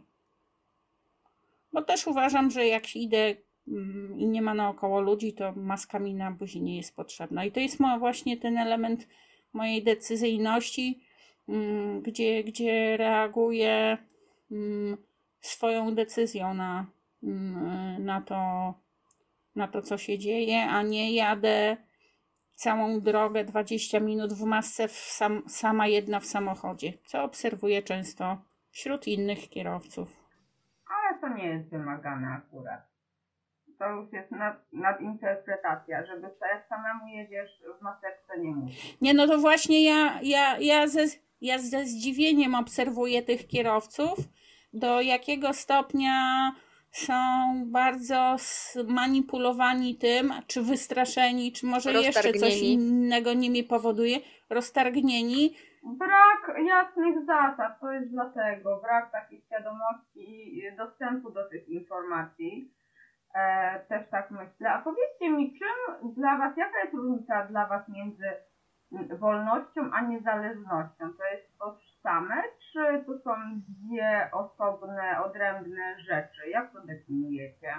[SPEAKER 4] Bo też uważam, że jak idę mm, i nie ma naokoło ludzi, to maska mi na buzi nie jest potrzebna. I to jest właśnie ten element mojej decyzyjności, mm, gdzie, gdzie reaguję swoją decyzją na, na to, na to, co się dzieje, a nie jadę całą drogę 20 minut w masce w sam, sama jedna w samochodzie, co obserwuję często wśród innych kierowców.
[SPEAKER 2] Ale to nie jest wymagane akurat. To już jest nad, nadinterpretacja, żeby jak samemu jedziesz w maseczce nie musisz.
[SPEAKER 4] Nie, no to właśnie ja, ja, ja, ze, ja ze zdziwieniem obserwuję tych kierowców, do jakiego stopnia są bardzo manipulowani tym, czy wystraszeni, czy może jeszcze coś innego nimi powoduje, roztargnieni.
[SPEAKER 2] Brak jasnych zasad, to jest dlatego, brak takiej świadomości i dostępu do tych informacji. E, też tak myślę. A powiedzcie mi, czym dla Was, jaka jest różnica dla Was między wolnością a niezależnością? To jest tożsame, czy to są dwie osobne, odrębne rzeczy? Jak to definiujecie?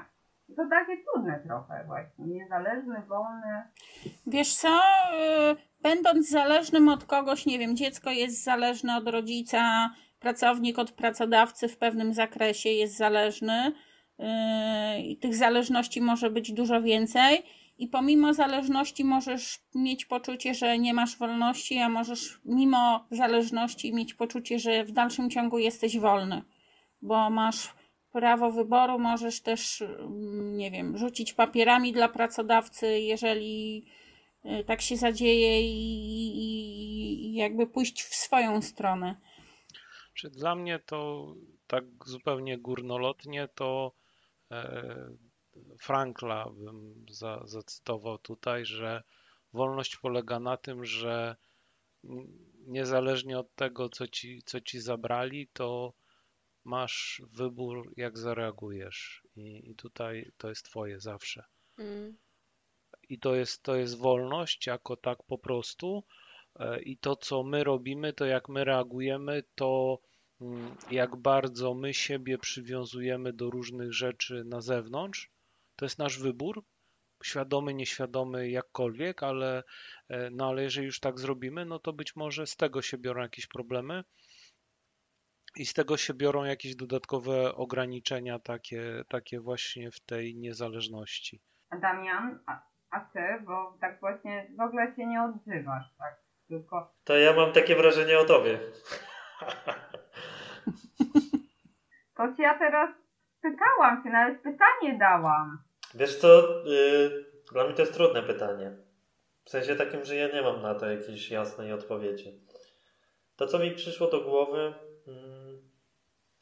[SPEAKER 2] To takie trudne trochę właśnie, niezależny, wolny.
[SPEAKER 4] Wiesz co, y, będąc zależnym od kogoś, nie wiem, dziecko jest zależne od rodzica, pracownik od pracodawcy w pewnym zakresie jest zależny y, tych zależności może być dużo więcej i pomimo zależności możesz mieć poczucie, że nie masz wolności, a możesz mimo zależności mieć poczucie, że w dalszym ciągu jesteś wolny, bo masz prawo wyboru, możesz też, mm, nie wiem, rzucić papierami dla pracodawcy, jeżeli y, tak się zadzieje i, i, jakby pójść w swoją stronę.
[SPEAKER 5] Czy dla mnie to tak zupełnie górnolotnie to e, Frankla bym za, zacytował tutaj, że wolność polega na tym, że niezależnie od tego, co ci, co ci zabrali, to masz wybór, jak zareagujesz. I, i tutaj to jest twoje zawsze. Mm. I to jest, to jest wolność jako tak po prostu. E, I to, co my robimy, to jak my reagujemy, to mm, jak bardzo my siebie przywiązujemy do różnych rzeczy na zewnątrz, to jest nasz wybór, świadomy, nieświadomy, jakkolwiek, ale, e, no ale jeżeli już tak zrobimy, no to być może z tego się biorą jakieś problemy i z tego się biorą jakieś dodatkowe ograniczenia takie, takie właśnie w tej niezależności.
[SPEAKER 2] A Damian, a, a ty, bo tak właśnie w ogóle się nie odzywasz, tak? Tylko...
[SPEAKER 1] To ja mam takie wrażenie o tobie.
[SPEAKER 2] To ci ja teraz pytałam się, nawet pytanie dałam.
[SPEAKER 1] Wiesz co, yy, dla mnie to jest trudne pytanie. W sensie takim, że ja nie mam na to jakiejś jasnej odpowiedzi. To, co mi przyszło do głowy, yy,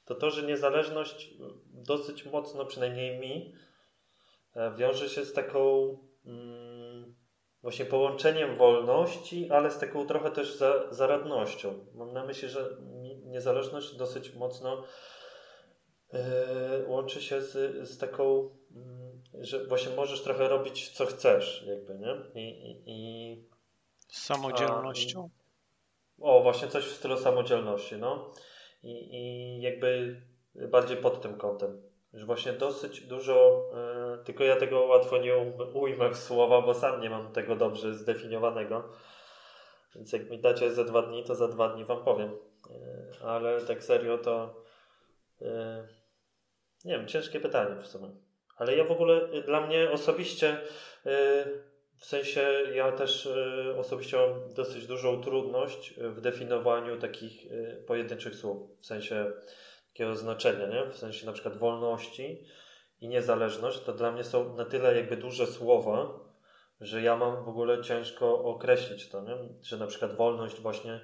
[SPEAKER 1] to to, że niezależność dosyć mocno, przynajmniej mi, yy, wiąże się z taką mm, właśnie połączeniem wolności, ale z taką trochę też za, zaradnością. Mam na myśli, że niezależność dosyć mocno łączy się z, z taką że właśnie możesz trochę robić co chcesz, jakby, nie? I, i, i
[SPEAKER 5] z samodzielnością?
[SPEAKER 1] A, o, właśnie coś w stylu samodzielności, no. I, i jakby bardziej pod tym kątem. Że właśnie dosyć dużo, y, tylko ja tego łatwo nie ujmę w słowa, bo sam nie mam tego dobrze zdefiniowanego. Więc jak mi dacie za dwa dni, to za dwa dni wam powiem. Y, ale tak serio to y, nie wiem, ciężkie pytanie w sumie. Ale ja w ogóle, y, dla mnie osobiście, y, w sensie ja też y, osobiście mam dosyć dużą trudność w definiowaniu takich pojedynczych słów, w sensie takiego znaczenia, nie? w sensie na przykład wolności i niezależność, to dla mnie są na tyle jakby duże słowa, że ja mam w ogóle ciężko określić to, nie? że na przykład wolność właśnie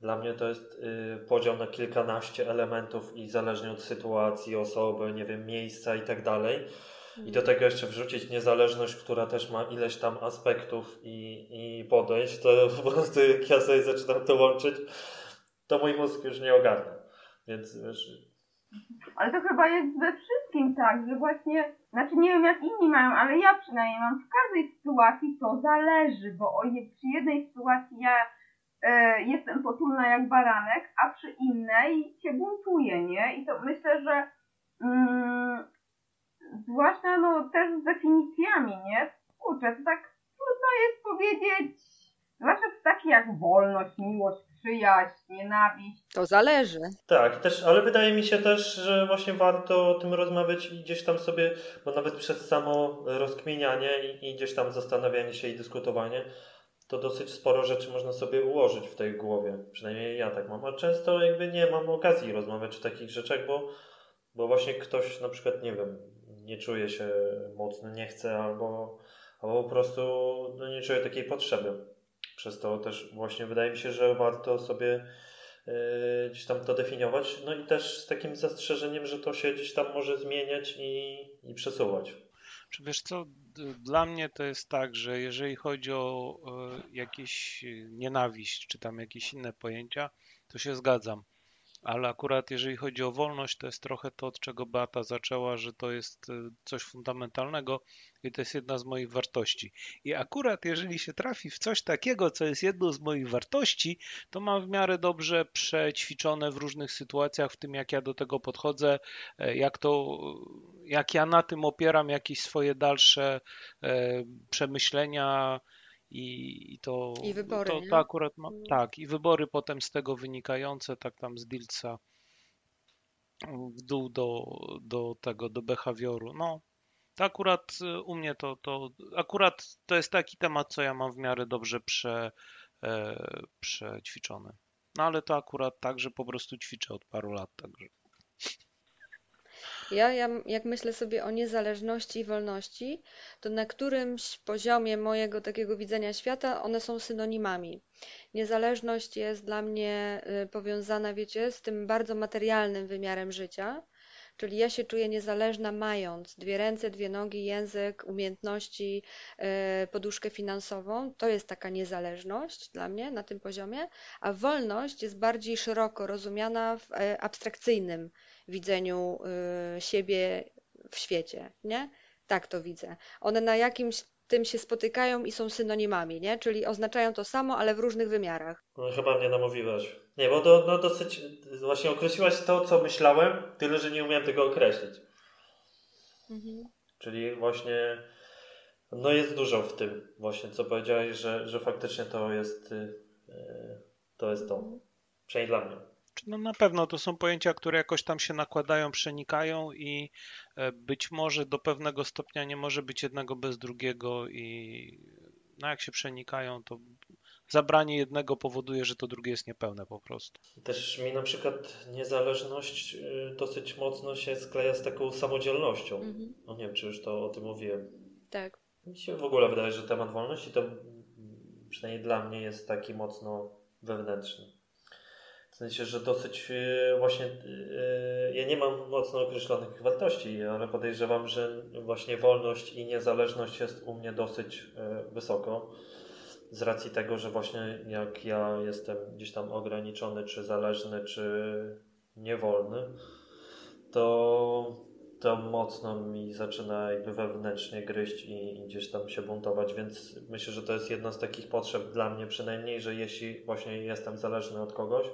[SPEAKER 1] dla mnie to jest podział na kilkanaście elementów i zależnie od sytuacji, osoby, nie wiem, miejsca i tak dalej I do tego jeszcze wrzucić niezależność, która też ma ileś tam aspektów i, i podejść, to po prostu jak ja sobie zaczynam to łączyć, to mój mózg już nie ogarnia. Więc wiesz,
[SPEAKER 2] Ale to chyba jest we wszystkim tak, że właśnie, znaczy nie wiem jak inni mają, ale ja przynajmniej mam w każdej sytuacji to zależy, bo o przy jednej sytuacji ja jestem potulna jak baranek, a przy innej się buntuję, nie? I to myślę, że mm, zwłaszcza no też z definicjami, nie? Kurczę, to tak trudno jest powiedzieć, zwłaszcza w takie jak wolność, miłość, przyjaźń, nienawiść,
[SPEAKER 3] To zależy.
[SPEAKER 1] Tak, też, ale wydaje mi się też, że właśnie warto o tym rozmawiać i gdzieś tam sobie, bo nawet przez samo rozkminianie i, i gdzieś tam zastanawianie się i dyskutowanie, to dosyć sporo rzeczy można sobie ułożyć w tej głowie. Przynajmniej ja tak mam, a często jakby nie mam okazji rozmawiać o takich rzeczach, bo, bo właśnie ktoś na przykład, nie wiem, nie czuje się mocny, nie chce albo, albo po prostu no, nie czuje takiej potrzeby. Przez to też właśnie wydaje mi się, że warto sobie yy, gdzieś tam to definiować. No i też z takim zastrzeżeniem, że to się gdzieś tam może zmieniać i, i przesuwać.
[SPEAKER 5] Czy wiesz co, dla mnie to jest tak, że jeżeli chodzi o e, jakieś e, nienawiść, czy tam jakieś inne pojęcia, to się zgadzam. Ale akurat jeżeli chodzi o wolność, to jest trochę to, od czego Beata zaczęła, że to jest e, coś fundamentalnego i to jest jedna z moich wartości. I akurat jeżeli się trafi w coś takiego, co jest jedną z moich wartości, to mam w miarę dobrze przećwiczone w różnych sytuacjach, w tym jak ja do tego podchodzę, e, jak to, jak ja na tym opieram jakieś swoje dalsze e, przemyślenia i, i to,
[SPEAKER 3] I wybory,
[SPEAKER 5] to, to akurat ma, tak, i wybory potem z tego wynikające, tak tam z Dilca w dół do, do tego, do behawioru. No, to akurat u mnie to, to akurat to jest taki temat, co ja mam w miarę dobrze prze, e, przećwiczony. No ale to akurat tak, że po prostu ćwiczę od paru lat, także.
[SPEAKER 3] Ja, ja, jak myślę sobie o niezależności i wolności, to na którymś poziomie mojego takiego widzenia świata one są synonimami. Niezależność jest dla mnie y, powiązana, wiecie, z tym bardzo materialnym wymiarem życia, czyli ja się czuję niezależna mając dwie ręce, dwie nogi, język, umiejętności, y, poduszkę finansową. To jest taka niezależność dla mnie na tym poziomie, a wolność jest bardziej szeroko rozumiana w e, abstrakcyjnym widzeniu y, siebie w świecie, nie? Tak to widzę. One na jakimś tym się spotykają i są synonimami, nie? Czyli oznaczają to samo, ale w różnych wymiarach.
[SPEAKER 1] No, chyba mnie namówiłaś. Nie, bo do, no, dosyć właśnie określiłaś to, co myślałem, tyle, że nie umiałem tego określić.
[SPEAKER 3] Mhm.
[SPEAKER 1] Czyli właśnie no jest dużo w tym właśnie, co powiedziałeś, że, że faktycznie to jest y, y, to jest to. Przynajmniej dla mnie.
[SPEAKER 5] Czy No na pewno to są pojęcia, które jakoś tam się nakładają, przenikają i e, być może do pewnego stopnia nie może być jednego bez drugiego i no jak się przenikają, to zabranie jednego powoduje, że to drugie jest niepełne po prostu.
[SPEAKER 1] Też mi na przykład niezależność y, dosyć mocno się skleja z taką samodzielnością.
[SPEAKER 3] Mhm.
[SPEAKER 1] No nie wiem, czy już to o tym mówiłem.
[SPEAKER 3] Tak.
[SPEAKER 1] Mi się w ogóle wydaje, że temat wolności to przynajmniej dla mnie jest taki mocno wewnętrzny. Sensie, że dosyć yy, właśnie yy, ja nie mam mocno określonych wartości, ale podejrzewam, że właśnie wolność i niezależność jest u mnie dosyć yy, wysoko. Z racji tego, że właśnie jak ja jestem gdzieś tam ograniczony, czy zależny, czy niewolny, to to mocno mi zaczyna jakby wewnętrznie gryźć i, i gdzieś tam się buntować, więc myślę, że to jest jedna z takich potrzeb dla mnie przynajmniej, że jeśli właśnie jestem zależny od kogoś,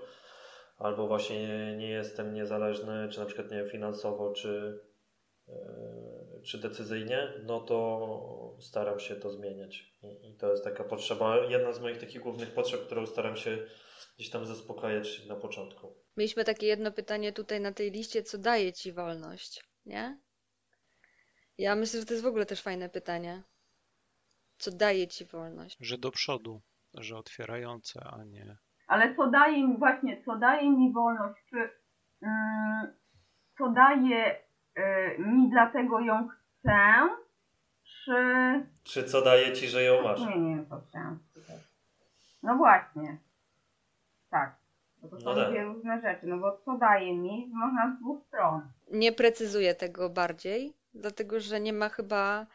[SPEAKER 1] albo właśnie nie, nie jestem niezależny, czy na przykład nie wiem, finansowo, czy, yy, czy decyzyjnie, no to staram się to zmieniać. I, I to jest taka potrzeba, jedna z moich takich głównych potrzeb, którą staram się gdzieś tam zaspokajać na początku.
[SPEAKER 3] Mieliśmy takie jedno pytanie tutaj na tej liście, co daje ci wolność, nie? Ja myślę, że to jest w ogóle też fajne pytanie. Co daje ci wolność?
[SPEAKER 5] Że do przodu, że otwierające, a nie.
[SPEAKER 2] Ale co daje mi właśnie, co daje mi wolność, czy mm, co daje y, mi dlatego ją chcę, czy
[SPEAKER 1] Czy co daje ci, że ją masz?
[SPEAKER 2] nie, nie co chciałam. No właśnie. Tak. Bo to są
[SPEAKER 1] No tak.
[SPEAKER 2] dwie różne rzeczy. No bo co daje mi, można z dwóch stron.
[SPEAKER 3] Nie precyzuję tego bardziej, dlatego że nie ma chyba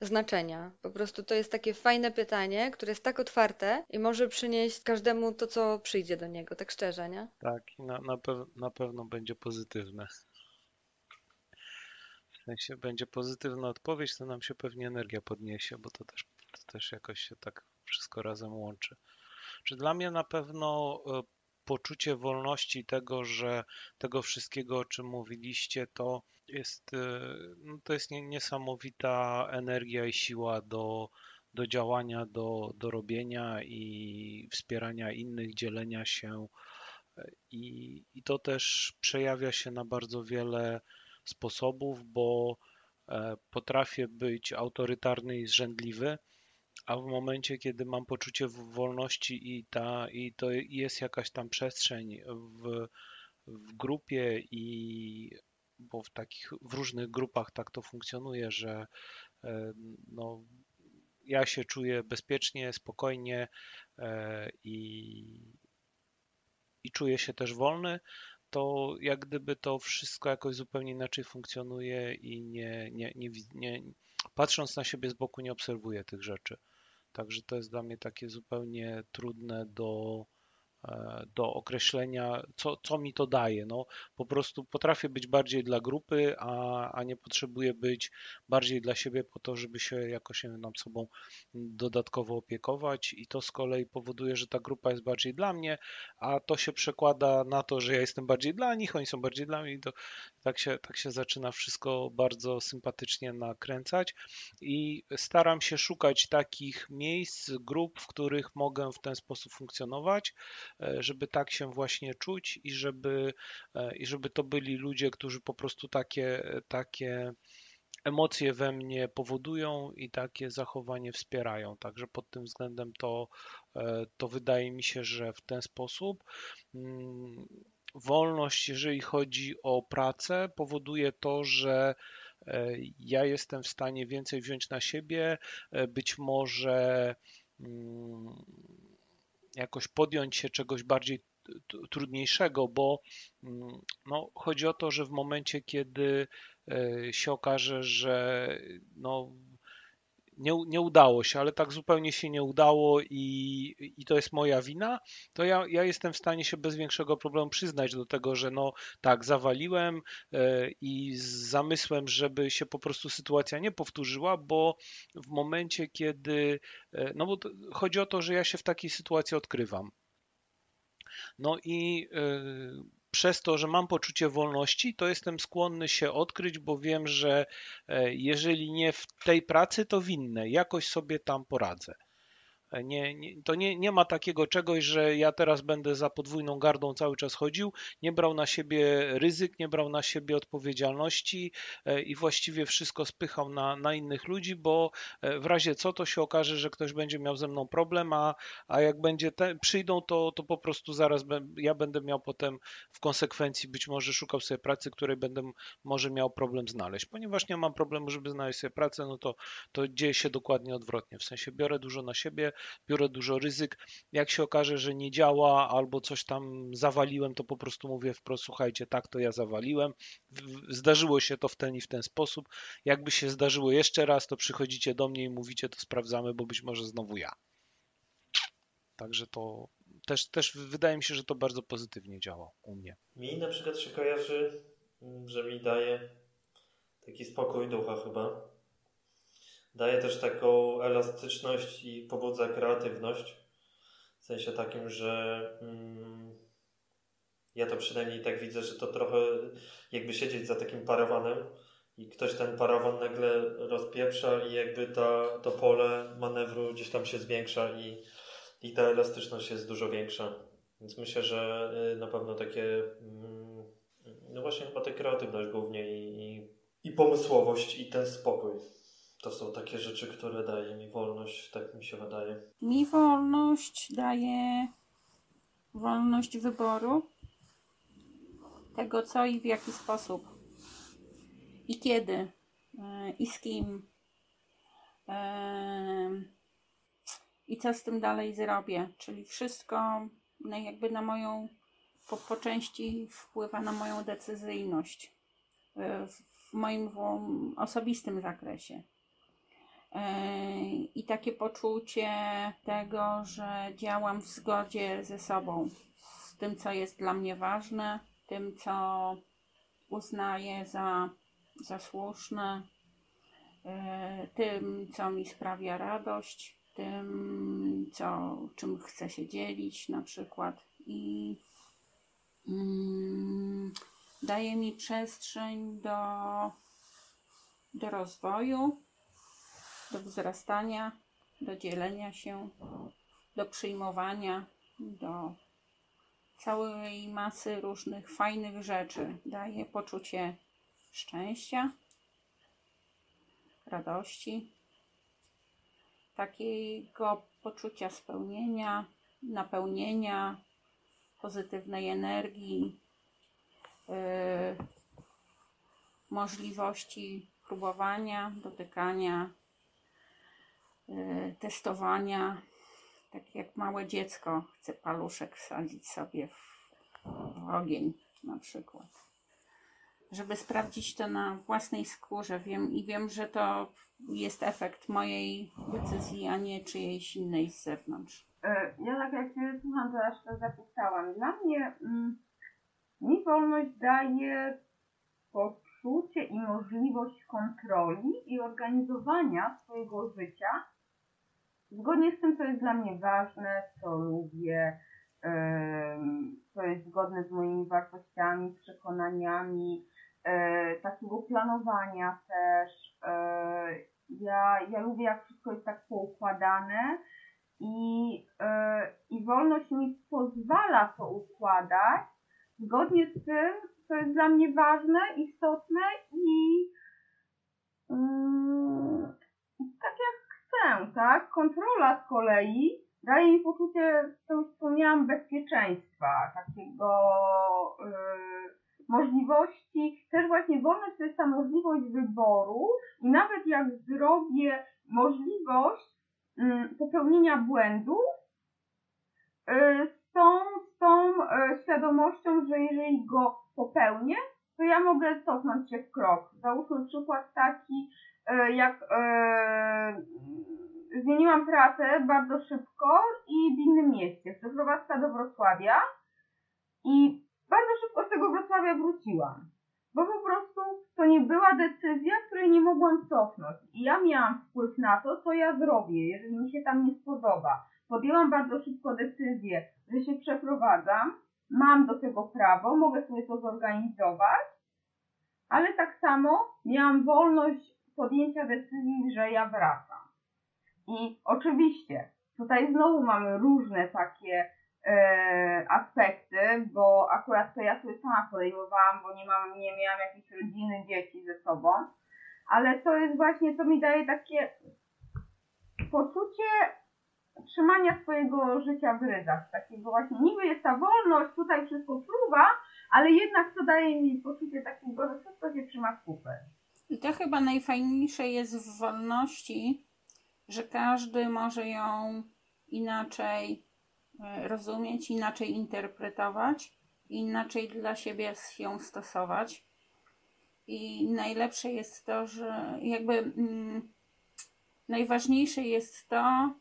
[SPEAKER 3] znaczenia. Po prostu to jest takie fajne pytanie, które jest tak otwarte i może przynieść każdemu to, co przyjdzie do niego, tak szczerze, nie?
[SPEAKER 5] Tak, na, na, na pewno będzie pozytywne. W sensie będzie pozytywna odpowiedź, to nam się pewnie energia podniesie, bo to też, to też jakoś się tak wszystko razem łączy. Czy dla mnie na pewno e, poczucie wolności tego, że tego wszystkiego, o czym mówiliście, to jest, e, no to jest niesamowita energia i siła do, do działania, do, do robienia i wspierania innych, dzielenia się. I, I to też przejawia się na bardzo wiele sposobów, bo e, potrafię być autorytarny i zrzędliwy, a w momencie, kiedy mam poczucie wolności i, ta, i to jest jakaś tam przestrzeń w, w grupie i bo w takich w różnych grupach tak to funkcjonuje, że e, no, ja się czuję bezpiecznie, spokojnie e, i, i czuję się też wolny, to jak gdyby to wszystko jakoś zupełnie inaczej funkcjonuje i nie, nie, nie, nie patrząc na siebie z boku nie obserwuję tych rzeczy. Także to jest dla mnie takie zupełnie trudne do, do określenia, co, co mi to daje. No, po prostu potrafię być bardziej dla grupy, a, a nie potrzebuję być bardziej dla siebie po to, żeby się jakoś nam sobą dodatkowo opiekować. I to z kolei powoduje, że ta grupa jest bardziej dla mnie, a to się przekłada na to, że ja jestem bardziej dla nich, oni są bardziej dla mnie i to, tak, się, tak się zaczyna wszystko bardzo sympatycznie nakręcać. I staram się szukać takich miejsc, grup, w których mogę w ten sposób funkcjonować, E, żeby tak się właśnie czuć i żeby, e, i żeby to byli ludzie, którzy po prostu takie, takie emocje we mnie powodują i takie zachowanie wspierają. Także pod tym względem to, e, to wydaje mi się, że w ten sposób mm, wolność, jeżeli chodzi o pracę, powoduje to, że ja jestem w stanie więcej wziąć na siebie, być może mm, jakoś podjąć się czegoś bardziej trudniejszego, bo mm, no, chodzi o to, że w momencie, kiedy e, się okaże, że no, nie, nie udało się, ale tak zupełnie się nie udało i, i to jest moja wina, to ja, ja jestem w stanie się bez większego problemu przyznać do tego, że no tak, zawaliłem e, i z zamysłem, żeby się po prostu sytuacja nie powtórzyła, bo w momencie, kiedy, e, no bo to, chodzi o to, że ja się w takiej sytuacji odkrywam. No i e, przez to, że mam poczucie wolności, to jestem skłonny się odkryć, bo wiem, że e, jeżeli nie w tej pracy, to w innej. Jakoś sobie tam poradzę. Nie, nie, to nie, nie ma takiego czegoś, że ja teraz będę za podwójną gardą cały czas chodził, nie brał na siebie ryzyk, nie brał na siebie odpowiedzialności e, i właściwie wszystko spychał na, na innych ludzi, bo e, w razie co to się okaże, że ktoś będzie miał ze mną problem, a, a jak będzie te, przyjdą, to, to po prostu zaraz be, ja będę miał potem w konsekwencji być może szukał sobie pracy, której będę może miał problem znaleźć. Ponieważ nie mam problemu, żeby znaleźć sobie pracę, no to, to dzieje się dokładnie odwrotnie. W sensie biorę dużo na siebie, biorę dużo ryzyk. Jak się okaże, że nie działa albo coś tam zawaliłem, to po prostu mówię wprost, słuchajcie, tak, to ja zawaliłem. Zdarzyło się to w ten i w ten sposób. Jakby się zdarzyło jeszcze raz, to przychodzicie do mnie i mówicie, to sprawdzamy, bo być może znowu ja. Także to też, też wydaje mi się, że to bardzo pozytywnie działa u mnie.
[SPEAKER 1] Mi na przykład się kojarzy, że mi daje taki spokój ducha chyba daje też taką elastyczność i pobudza kreatywność. W sensie takim, że mm, ja to przynajmniej tak widzę, że to trochę jakby siedzieć za takim parawanem i ktoś ten parawan nagle rozpieprza i jakby ta, to pole manewru gdzieś tam się zwiększa i, i ta elastyczność jest dużo większa. Więc myślę, że y, na pewno takie, mm, no właśnie chyba ta kreatywność głównie i, i, i pomysłowość i ten spokój. To są takie rzeczy, które daje mi wolność, tak mi się wydaje.
[SPEAKER 4] Mi wolność daje wolność wyboru tego, co i w jaki sposób i kiedy e, i z kim e, i co z tym dalej zrobię. Czyli wszystko jakby na moją, po, po części wpływa na moją decyzyjność. w moim osobistym zakresie. I takie poczucie tego, że działam w zgodzie ze sobą, z tym, co jest dla mnie ważne, tym, co uznaję za, za słuszne, tym, co mi sprawia radość, tym, co, czym chcę się dzielić na przykład. I mm, daje mi przestrzeń do, do rozwoju, do wzrastania, do dzielenia się, do przyjmowania, do całej masy różnych fajnych rzeczy. Daje poczucie szczęścia, radości, takiego poczucia spełnienia, napełnienia, pozytywnej energii, yy, możliwości próbowania, dotykania, testowania. Tak jak małe dziecko chce paluszek wsadzić sobie w, w ogień na przykład. Żeby sprawdzić to na własnej skórze. Wiem i wiem, że to jest efekt mojej decyzji, a nie czyjejś innej z zewnątrz.
[SPEAKER 2] E, ja tak jak Cię słucham, to aż to zapisałam. Dla mnie mm, mi wolność daje poczucie i możliwość kontroli i organizowania swojego życia zgodnie z tym, co jest dla mnie ważne, co lubię, co jest zgodne z moimi wartościami, przekonaniami, e, takiego planowania też. E, ja, ja lubię, jak wszystko jest tak poukładane i, yy, i wolność mi pozwala to układać zgodnie z tym, co jest dla mnie ważne, istotne i yy, tak jak chcę, tak? Kontrola z kolei daje mi poczucie, co już wspomniałam, bezpieczeństwa, takiego yy, możliwości, też właśnie wolność to jest ta możliwość wyboru i nawet jak zrobię możliwość Mm, popełnienia błędu y, z tą, z tą y, świadomością, że jeżeli go popełnię, to ja mogę cofnąć się w krok. Załóżmy przykład taki, jak zmieniłam pracę bardzo szybko i w innym mieście, Przeprowadzka do Wrocławia i bardzo szybko z tego Wrocławia wróciłam bo po prostu to nie była decyzja, której nie mogłam cofnąć. I ja miałam wpływ na to, co ja zrobię, jeżeli mi się tam nie spodoba. Podjęłam bardzo szybko decyzję, że się przeprowadzam, mam do tego prawo, mogę sobie to zorganizować, ale tak samo miałam wolność podjęcia decyzji, że ja wracam. I oczywiście, tutaj znowu mamy różne takie e, aspekty, bo akurat to ja sobie sama podejmowałam, bo nie mam, nie miałam jakiejś rodziny, dzieci ze sobą, ale to jest właśnie, to mi daje takie poczucie trzymania swojego życia w ryzach, takiego właśnie, niby jest ta wolność, tutaj wszystko fruwa, ale jednak to daje mi poczucie takiego, że wszystko się trzyma w kupę.
[SPEAKER 4] I to chyba najfajniejsze jest w wolności, że każdy może ją inaczej E, rozumieć, inaczej interpretować, inaczej dla siebie ją stosować. I najlepsze jest to, że jakby mm, najważniejsze jest to,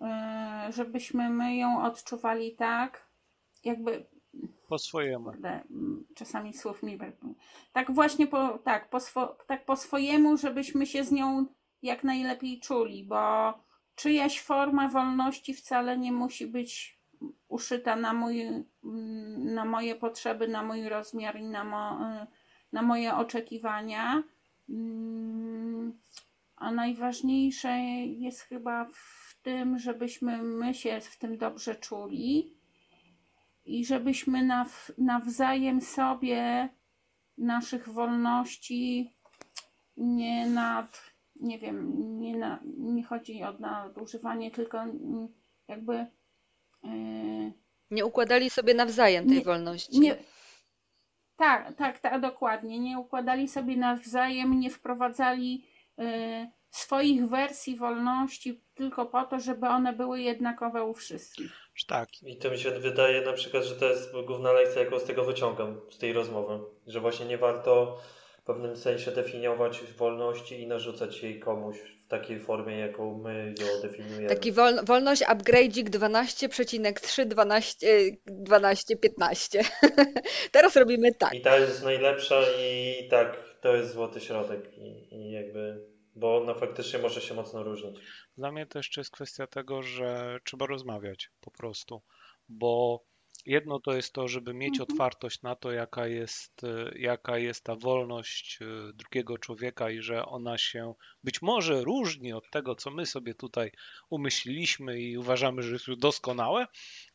[SPEAKER 4] e, żebyśmy my ją odczuwali tak, jakby
[SPEAKER 5] po swojemu.
[SPEAKER 4] Czasami słów mi brakuje. Tak właśnie po, tak, po swo, tak po swojemu, żebyśmy się z nią jak najlepiej czuli, bo czyjaś forma wolności wcale nie musi być uszyta na, mój, na moje potrzeby, na mój rozmiar i na, mo, na moje oczekiwania. Mm, a najważniejsze jest chyba w tym, żebyśmy my się w tym dobrze czuli i żebyśmy naw, nawzajem sobie naszych wolności nie nad nie wiem, nie, na, nie chodzi o nadużywanie, tylko jakby. Yy,
[SPEAKER 3] nie układali sobie nawzajem tej nie, wolności.
[SPEAKER 4] Nie, tak, tak, tak, dokładnie. Nie układali sobie nawzajem, nie wprowadzali yy, swoich wersji wolności tylko po to, żeby one były jednakowe u wszystkich.
[SPEAKER 5] Tak.
[SPEAKER 1] I to mi się wydaje na przykład, że to jest główna lekcja, jaką z tego wyciągam, z tej rozmowy. Że właśnie nie warto w pewnym sensie definiować wolności i narzucać jej komuś w takiej formie, jaką my ją definiujemy.
[SPEAKER 3] Taki wol, wolność upgrade'ik 12,3, 12, 12, 15. Teraz robimy tak.
[SPEAKER 1] I ta jest najlepsza i tak, to jest złoty środek. I, i jakby, bo ona faktycznie może się mocno różnić.
[SPEAKER 5] Dla mnie to jeszcze jest kwestia tego, że trzeba rozmawiać po prostu, bo jedno to jest to, żeby mieć
[SPEAKER 4] Mhm.
[SPEAKER 5] otwartość na to, jaka jest, e, jaka jest ta wolność e, drugiego człowieka i że ona się być może różni od tego, co my sobie tutaj umyśliliśmy i uważamy, że jest już doskonałe,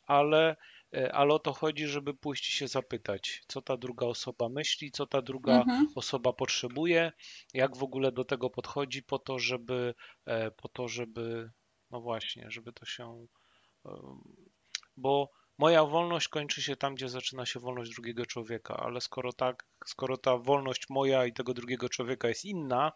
[SPEAKER 5] ale, ale o to chodzi, żeby pójść i się zapytać, co ta druga osoba myśli, co ta druga
[SPEAKER 4] Mhm.
[SPEAKER 5] osoba potrzebuje, jak w ogóle do tego podchodzi po to, żeby, e, po to, żeby, no właśnie, żeby to się, bo moja wolność kończy się tam, gdzie zaczyna się wolność drugiego człowieka, ale skoro tak, skoro ta wolność moja i tego drugiego człowieka jest inna,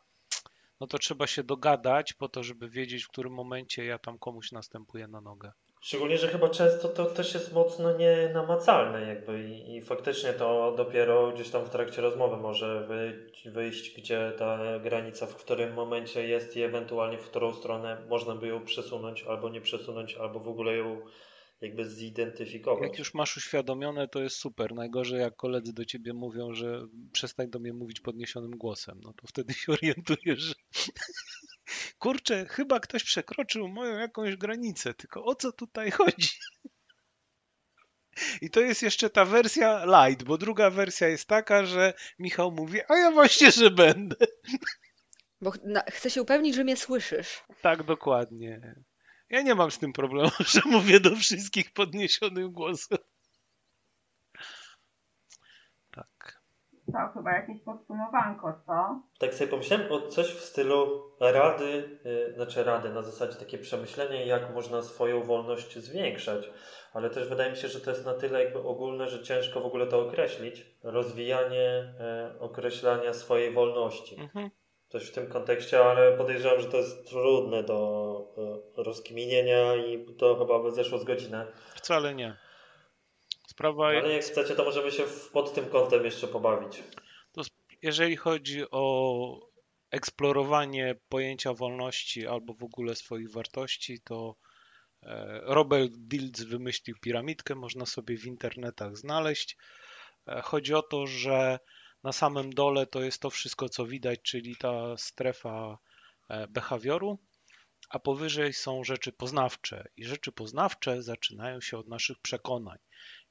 [SPEAKER 5] no to trzeba się dogadać po to, żeby wiedzieć, w którym momencie ja tam komuś następuję na nogę.
[SPEAKER 1] Szczególnie, że chyba często to też jest mocno nienamacalne jakby i, i faktycznie to dopiero gdzieś tam w trakcie rozmowy może wyjść, wyjść, gdzie ta granica w którym momencie jest i ewentualnie w którą stronę można by ją przesunąć albo nie przesunąć, albo w ogóle ją jakby zidentyfikować.
[SPEAKER 5] Jak już masz uświadomione, to jest super. Najgorzej, jak koledzy do ciebie mówią, że przestań do mnie mówić podniesionym głosem, no to wtedy się orientujesz, że kurczę, chyba ktoś przekroczył moją jakąś granicę, tylko o co tutaj chodzi? I to jest jeszcze ta wersja light, bo druga wersja jest taka, że Michał mówi, a ja właśnie, że będę.
[SPEAKER 3] Bo chcę się upewnić, że mnie słyszysz.
[SPEAKER 5] Tak, dokładnie. Ja nie mam z tym problemu, że mówię do wszystkich podniesionym głosem.
[SPEAKER 2] To chyba jakieś podsumowanko, co?
[SPEAKER 1] Tak sobie pomyślałem o coś w stylu rady, yy, znaczy rady, na zasadzie takie przemyślenie, jak można swoją wolność zwiększać, ale też wydaje mi się, że to jest na tyle jakby ogólne, że ciężko w ogóle to określić. Rozwijanie yy, określania swojej wolności.
[SPEAKER 5] Mhm.
[SPEAKER 1] Coś w tym kontekście, ale podejrzewam, że to jest trudne do yy, rozkminienia i to chyba by zeszło z godzinę.
[SPEAKER 5] Wcale nie. Sprawa,
[SPEAKER 1] Ale jak chcecie, to możemy się pod tym kątem jeszcze pobawić.
[SPEAKER 5] jeżeli chodzi o eksplorowanie pojęcia wolności albo w ogóle swoich wartości, to e, Robert Dilts wymyślił piramidkę, można sobie w internetach znaleźć. E, Chodzi o to, że na samym dole to jest to wszystko, co widać, czyli ta strefa e, behawioru, a powyżej są rzeczy poznawcze. I rzeczy poznawcze zaczynają się od naszych przekonań.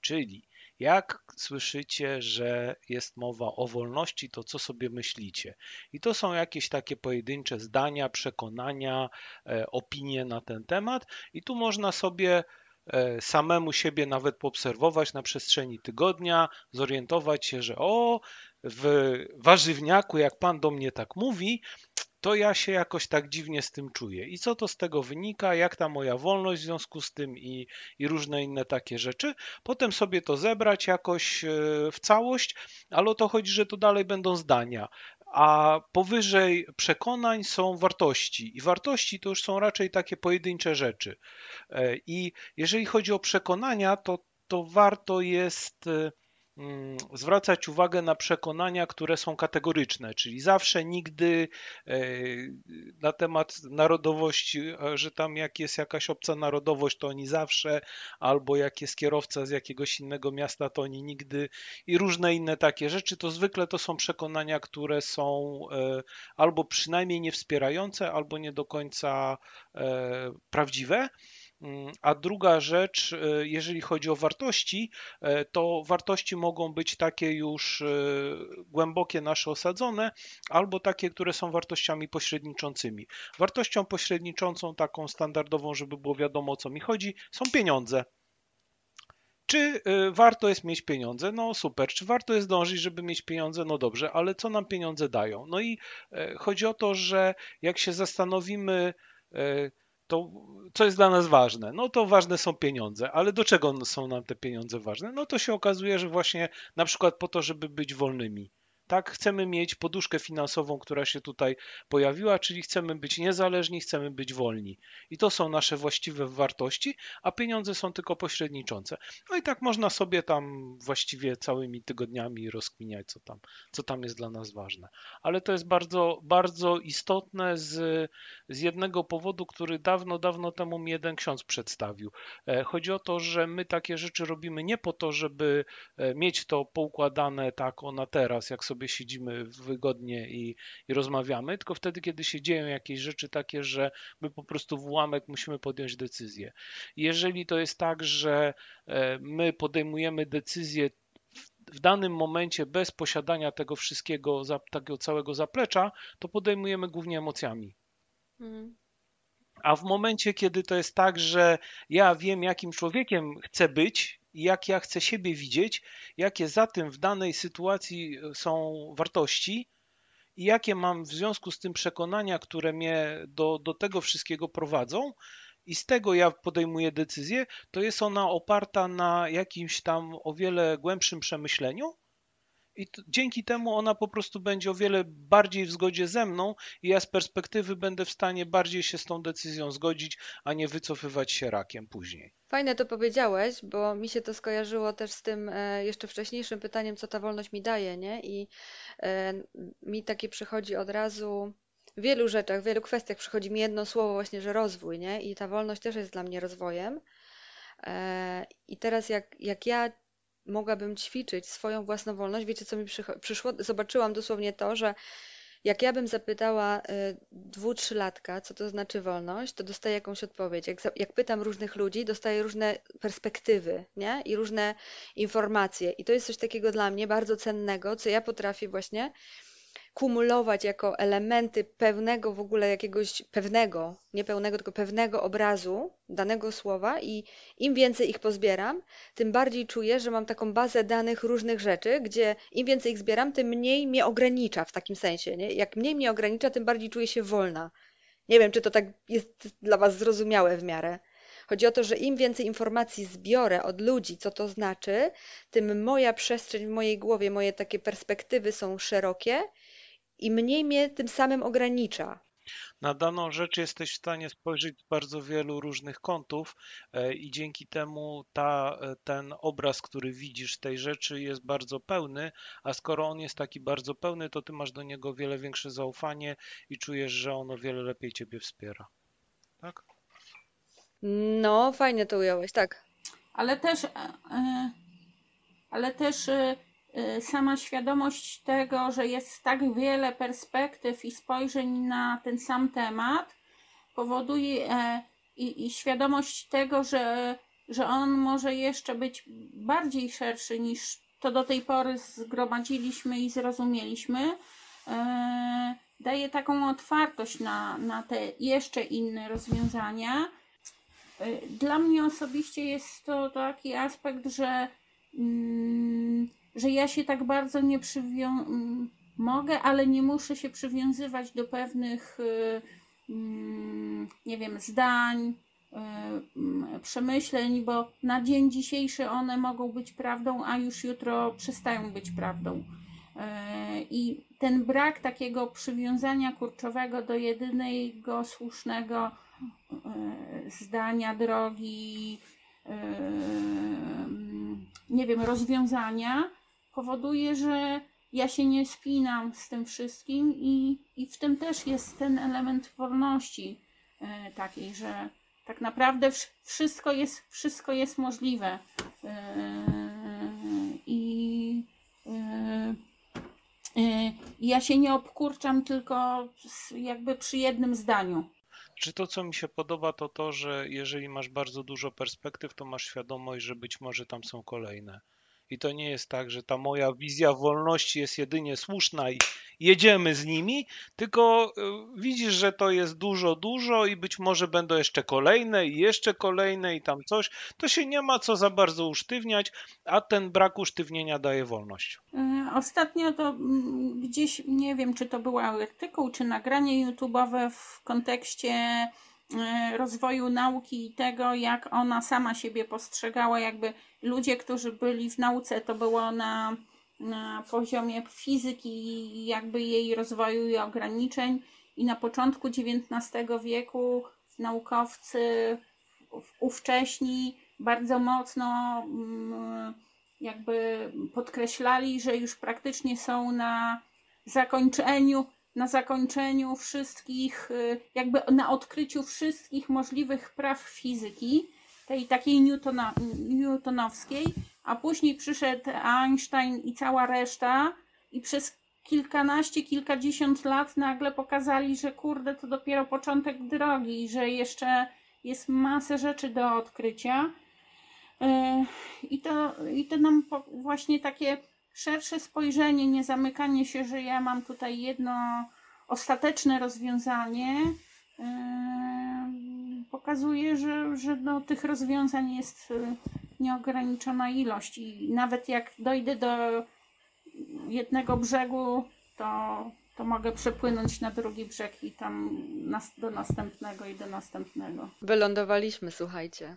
[SPEAKER 5] Czyli jak słyszycie, że jest mowa o wolności, to co sobie myślicie? I to są jakieś takie pojedyncze zdania, przekonania, e, opinie na ten temat, i tu można sobie e, samemu siebie nawet poobserwować na przestrzeni tygodnia, zorientować się, że o, w warzywniaku, jak pan do mnie tak mówi, to ja się jakoś tak dziwnie z tym czuję. I co to z tego wynika, jak ta moja wolność w związku z tym i, i różne inne takie rzeczy. Potem sobie to zebrać jakoś e, w całość, ale o to chodzi, że to dalej będą zdania. A powyżej przekonań są wartości. I wartości to już są raczej takie pojedyncze rzeczy. E, I jeżeli chodzi o przekonania, to, to warto jest e, zwracać uwagę na przekonania, które są kategoryczne, czyli zawsze, nigdy e, na temat narodowości, e, że tam jak jest jakaś obca narodowość, to oni zawsze, albo jak jest kierowca z jakiegoś innego miasta, to oni nigdy i różne inne takie rzeczy, to zwykle to są przekonania, które są e, albo przynajmniej niewspierające, albo nie do końca prawdziwe. Mm, A druga rzecz, e, jeżeli chodzi o wartości, e, to wartości mogą być takie już e, głębokie nasze osadzone, albo takie, które są wartościami pośredniczącymi. Wartością pośredniczącą, taką standardową, żeby było wiadomo o co mi chodzi, są pieniądze. Czy warto jest mieć pieniądze? No super. Czy warto jest dążyć, żeby mieć pieniądze? No dobrze, ale co nam pieniądze dają? No i chodzi o to, że jak się zastanowimy, to co jest dla nas ważne? No to ważne są pieniądze, ale do czego są nam te pieniądze ważne? No to się okazuje, że właśnie na przykład po to, żeby być wolnymi. Tak, chcemy mieć poduszkę finansową, która się tutaj pojawiła, czyli chcemy być niezależni, chcemy być wolni. I to są nasze właściwe wartości, a pieniądze są tylko pośredniczące. No i tak można sobie tam właściwie całymi tygodniami rozkminiać, co tam, co tam jest dla nas ważne. Ale to jest bardzo, bardzo istotne z, z jednego powodu, który dawno, dawno temu mi jeden ksiądz przedstawił. E, chodzi o to, że my takie rzeczy robimy nie po to, żeby e, mieć to poukładane tak o na teraz, jak sobie siedzimy wygodnie i, i rozmawiamy, tylko wtedy, kiedy się dzieją jakieś rzeczy takie, że my po prostu w ułamek musimy podjąć decyzję. Jeżeli to jest tak, że e, my podejmujemy decyzję w danym momencie bez posiadania tego wszystkiego, tego całego zaplecza, to podejmujemy głównie emocjami. Mhm. A w momencie, kiedy to jest tak, że ja wiem, jakim człowiekiem chcę być jak ja chcę siebie widzieć, jakie za tym w danej sytuacji są wartości i jakie mam w związku z tym przekonania, które mnie do, do tego wszystkiego prowadzą, i z tego ja podejmuję decyzję, to jest ona oparta na jakimś tam o wiele głębszym przemyśleniu i to, dzięki temu ona po prostu będzie o wiele bardziej w zgodzie ze mną i ja z perspektywy będę w stanie bardziej się z tą decyzją zgodzić, a nie wycofywać się rakiem później.
[SPEAKER 3] Fajne to powiedziałeś, bo mi się to skojarzyło też z tym e, jeszcze wcześniejszym pytaniem, co ta wolność mi daje, nie? I e, mi takie przychodzi od razu w wielu rzeczach, w wielu kwestiach przychodzi mi jedno słowo właśnie, że rozwój, nie? I ta wolność też jest dla mnie rozwojem. E, I teraz jak, jak ja mogłabym ćwiczyć swoją własną wolność, wiecie co mi przyszło? Zobaczyłam dosłownie to, że jak ja bym zapytała y, dwu, trzylatka, co to znaczy wolność, to dostaję jakąś odpowiedź. Jak, jak pytam różnych ludzi, dostaję różne perspektywy nie? i różne informacje. I to jest coś takiego dla mnie bardzo cennego, co ja potrafię właśnie kumulować jako elementy pewnego w ogóle jakiegoś pewnego, nie pełnego, tylko pewnego obrazu danego słowa i im więcej ich pozbieram, tym bardziej czuję, że mam taką bazę danych różnych rzeczy, gdzie im więcej ich zbieram, tym mniej mnie ogranicza w takim sensie. Nie? Jak mniej mnie ogranicza, tym bardziej czuję się wolna. Nie wiem, czy to tak jest dla Was zrozumiałe w miarę. Chodzi o to, że im więcej informacji zbiorę od ludzi, co to znaczy, tym moja przestrzeń w mojej głowie, moje takie perspektywy są szerokie i mniej mnie tym samym ogranicza.
[SPEAKER 5] Na daną rzecz jesteś w stanie spojrzeć z bardzo wielu różnych kątów e, i dzięki temu ta, e, ten obraz, który widzisz tej rzeczy jest bardzo pełny, a skoro on jest taki bardzo pełny, to ty masz do niego o wiele większe zaufanie i czujesz, że on o wiele lepiej ciebie wspiera. Tak?
[SPEAKER 3] No, fajnie to ująłeś, tak.
[SPEAKER 4] Ale też, e, ale też sama świadomość tego, że jest tak wiele perspektyw i spojrzeń na ten sam temat, powoduje e, i, i świadomość tego, że, że on może jeszcze być bardziej szerszy niż to do tej pory zgromadziliśmy i zrozumieliśmy, e, daje taką otwartość na, na te jeszcze inne rozwiązania. E, dla mnie osobiście jest to taki aspekt, że mm, że ja się tak bardzo nie przywią... mogę, ale nie muszę się przywiązywać do pewnych, y, mm, nie wiem, zdań, y, przemyśleń, bo na dzień dzisiejszy one mogą być prawdą, a już jutro przestają być prawdą. Y, I ten brak takiego przywiązania kurczowego do jedynego słusznego zdania, drogi, nie wiem, rozwiązania, powoduje, że ja się nie spinam z tym wszystkim i, i w tym też jest ten element wolności e, takiej, że tak naprawdę wszystko jest, wszystko jest możliwe. E, I e, ja się nie obkurczam tylko jakby przy jednym zdaniu.
[SPEAKER 5] Czy to, co mi się podoba, to to, że jeżeli masz bardzo dużo perspektyw, to masz świadomość, że być może tam są kolejne. I to nie jest tak, że ta moja wizja wolności jest jedynie słuszna i jedziemy z nimi, tylko y, widzisz, że to jest dużo, dużo i być może będą jeszcze kolejne i jeszcze kolejne i tam coś. To się nie ma co za bardzo usztywniać, a ten brak usztywnienia daje wolność.
[SPEAKER 4] E, ostatnio to mm, gdzieś, nie wiem, czy to był artykuł, czy nagranie YouTube'owe w kontekście rozwoju nauki i tego, jak ona sama siebie postrzegała, jakby ludzie, którzy byli w nauce, to było na na poziomie fizyki i jakby jej rozwoju i ograniczeń. I na początku XIX wieku naukowcy ówcześni bardzo mocno mm, jakby podkreślali, że już praktycznie są na zakończeniu, na zakończeniu wszystkich, y, jakby na odkryciu wszystkich możliwych praw fizyki, tej takiej Newtona, newtonowskiej, a później przyszedł Einstein i cała reszta i przez kilkanaście, kilkadziesiąt lat nagle pokazali, że kurde, to dopiero początek drogi, że jeszcze jest masę rzeczy do odkrycia. E, I to, i to nam właśnie takie szersze spojrzenie, nie zamykanie się, że ja mam tutaj jedno ostateczne rozwiązanie, e, pokazuje, że, że no, tych rozwiązań jest e, nieograniczona ilość. I nawet jak dojdę do jednego brzegu, to, to mogę przepłynąć na drugi brzeg i tam nas, do następnego i do następnego.
[SPEAKER 3] Wylądowaliśmy, słuchajcie.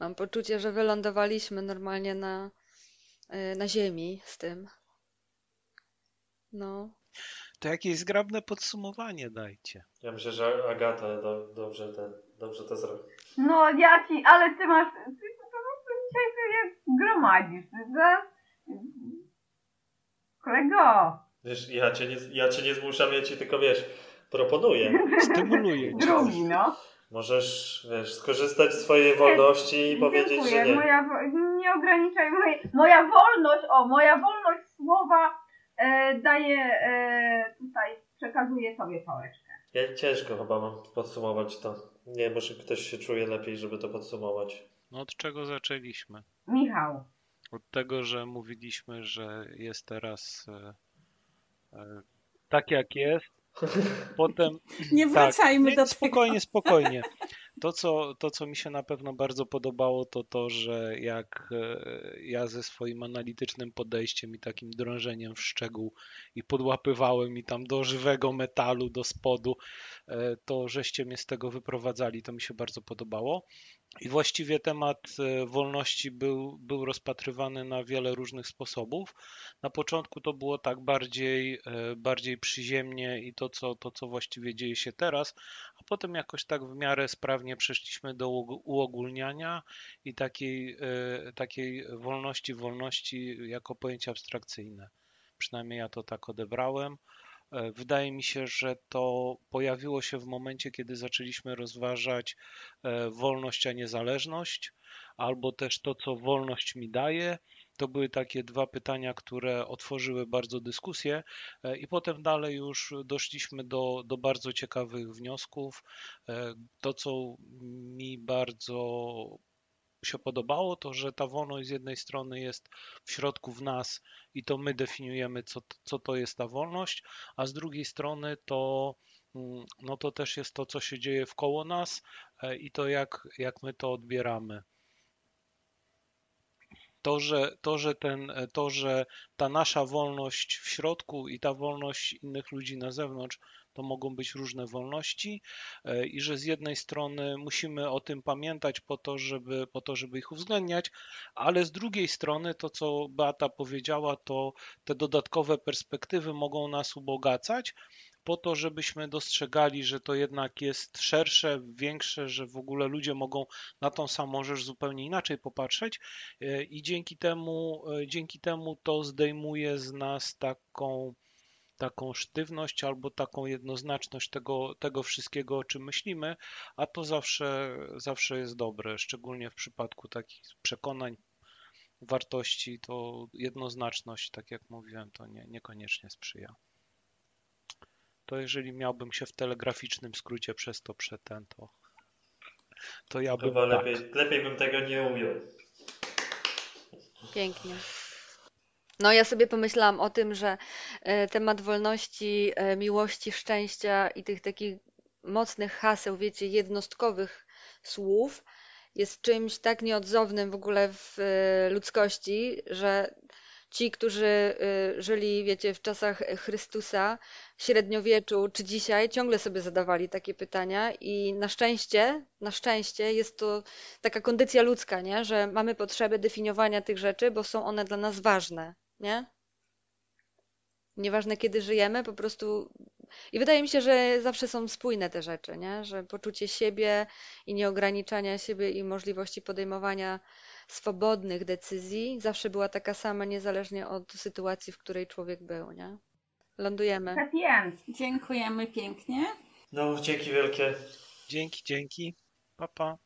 [SPEAKER 3] Mam poczucie, że wylądowaliśmy normalnie na, na ziemi z tym. No.
[SPEAKER 5] To jakieś zgrabne podsumowanie dajcie.
[SPEAKER 1] Ja myślę, że Agata do, dobrze, te, dobrze to zrobi.
[SPEAKER 2] No ja ci, ale ty masz, ty po prostu dzisiaj sobie gromadzisz. Ty, Kolego!
[SPEAKER 1] Wiesz, ja cię, nie, ja cię nie zmuszam, ja ci tylko, wiesz, proponuję.
[SPEAKER 5] Stymuluję cię.
[SPEAKER 2] Drugi, no.
[SPEAKER 1] Możesz, wiesz, skorzystać z swojej wolności i powiedzieć,
[SPEAKER 2] Dziękuję.
[SPEAKER 1] że nie.
[SPEAKER 2] Moja, nie ograniczaj mojej, moja wolność, o, moja wolność słowa e, daje, e, tutaj przekazuję sobie pałeczkę.
[SPEAKER 1] Ja ciężko chyba mam podsumować to. Nie, może ktoś się czuje lepiej, żeby to podsumować.
[SPEAKER 5] No od czego zaczęliśmy?
[SPEAKER 2] Michał.
[SPEAKER 5] Od tego, że mówiliśmy, że jest teraz e, e, tak jak jest. Potem
[SPEAKER 4] Nie wracajmy
[SPEAKER 5] tak,
[SPEAKER 4] do
[SPEAKER 5] nie, spokojnie,
[SPEAKER 4] tego.
[SPEAKER 5] spokojnie. To co, to, co mi się na pewno bardzo podobało, to to, że jak e, ja ze swoim analitycznym podejściem i takim drążeniem w szczegół i podłapywałem i tam do żywego metalu, do spodu, e, to żeście mnie z tego wyprowadzali, to mi się bardzo podobało. I właściwie temat e, wolności był, był rozpatrywany na wiele różnych sposobów. Na początku to było tak bardziej, bardziej przyziemnie i to co, to, co właściwie dzieje się teraz, a potem jakoś tak w miarę sprawnie przeszliśmy do uogólniania i takiej, e, takiej wolności, wolności jako pojęcie abstrakcyjne. Przynajmniej ja to tak odebrałem. E, wydaje mi się, że to pojawiło się w momencie, kiedy zaczęliśmy rozważać e, wolność a niezależność, albo też to, co wolność mi daje. To były takie dwa pytania, które otworzyły bardzo dyskusję, e, i potem dalej już doszliśmy do, do bardzo ciekawych wniosków. To, co mi bardzo się podobało, to że ta wolność z jednej strony jest w środku w nas i to my definiujemy, co, co to jest ta wolność, a z drugiej strony to, mm, no to też jest to, co się dzieje wkoło nas e, i to, jak, jak my to odbieramy. To że, to, że ten, to, że ta nasza wolność w środku i ta wolność innych ludzi na zewnątrz to mogą być różne wolności e, i że z jednej strony musimy o tym pamiętać po to, żeby, po to, żeby ich uwzględniać, ale z drugiej strony to, co Beata powiedziała, to te dodatkowe perspektywy mogą nas ubogacać, po to, żebyśmy dostrzegali, że to jednak jest szersze, większe, że w ogóle ludzie mogą na tą samą rzecz zupełnie inaczej popatrzeć e, i dzięki temu, e, dzięki temu to zdejmuje z nas taką taką sztywność albo taką jednoznaczność tego, tego wszystkiego, o czym myślimy, a to zawsze, zawsze jest dobre, szczególnie w przypadku takich przekonań, wartości, to jednoznaczność, tak jak mówiłem, to nie, niekoniecznie sprzyja. To jeżeli miałbym się w telegraficznym skrócie przez to przetęć, to, to ja bym
[SPEAKER 1] Chyba
[SPEAKER 5] tak.
[SPEAKER 1] lepiej, lepiej bym tego nie ujął.
[SPEAKER 3] Pięknie. No, ja sobie pomyślałam o tym, że e, temat wolności, e, miłości, szczęścia i tych takich mocnych haseł, wiecie, jednostkowych słów jest czymś tak nieodzownym w ogóle w e, ludzkości, że ci, którzy żyli, wiecie, w czasach Chrystusa, średniowieczu czy dzisiaj, ciągle sobie zadawali takie pytania i na szczęście, na szczęście jest to taka kondycja ludzka, nie? że mamy potrzebę definiowania tych rzeczy, bo są one dla nas ważne nie? Nieważne kiedy żyjemy, po prostu. I wydaje mi się, że zawsze są spójne te rzeczy, nie? Że poczucie siebie i nieograniczania siebie i możliwości podejmowania swobodnych decyzji zawsze była taka sama, niezależnie od sytuacji, w której człowiek był, nie? Lądujemy.
[SPEAKER 2] Happy end.
[SPEAKER 4] Dziękujemy pięknie.
[SPEAKER 1] No, dzięki wielkie.
[SPEAKER 5] Dzięki, dzięki. Pa, pa.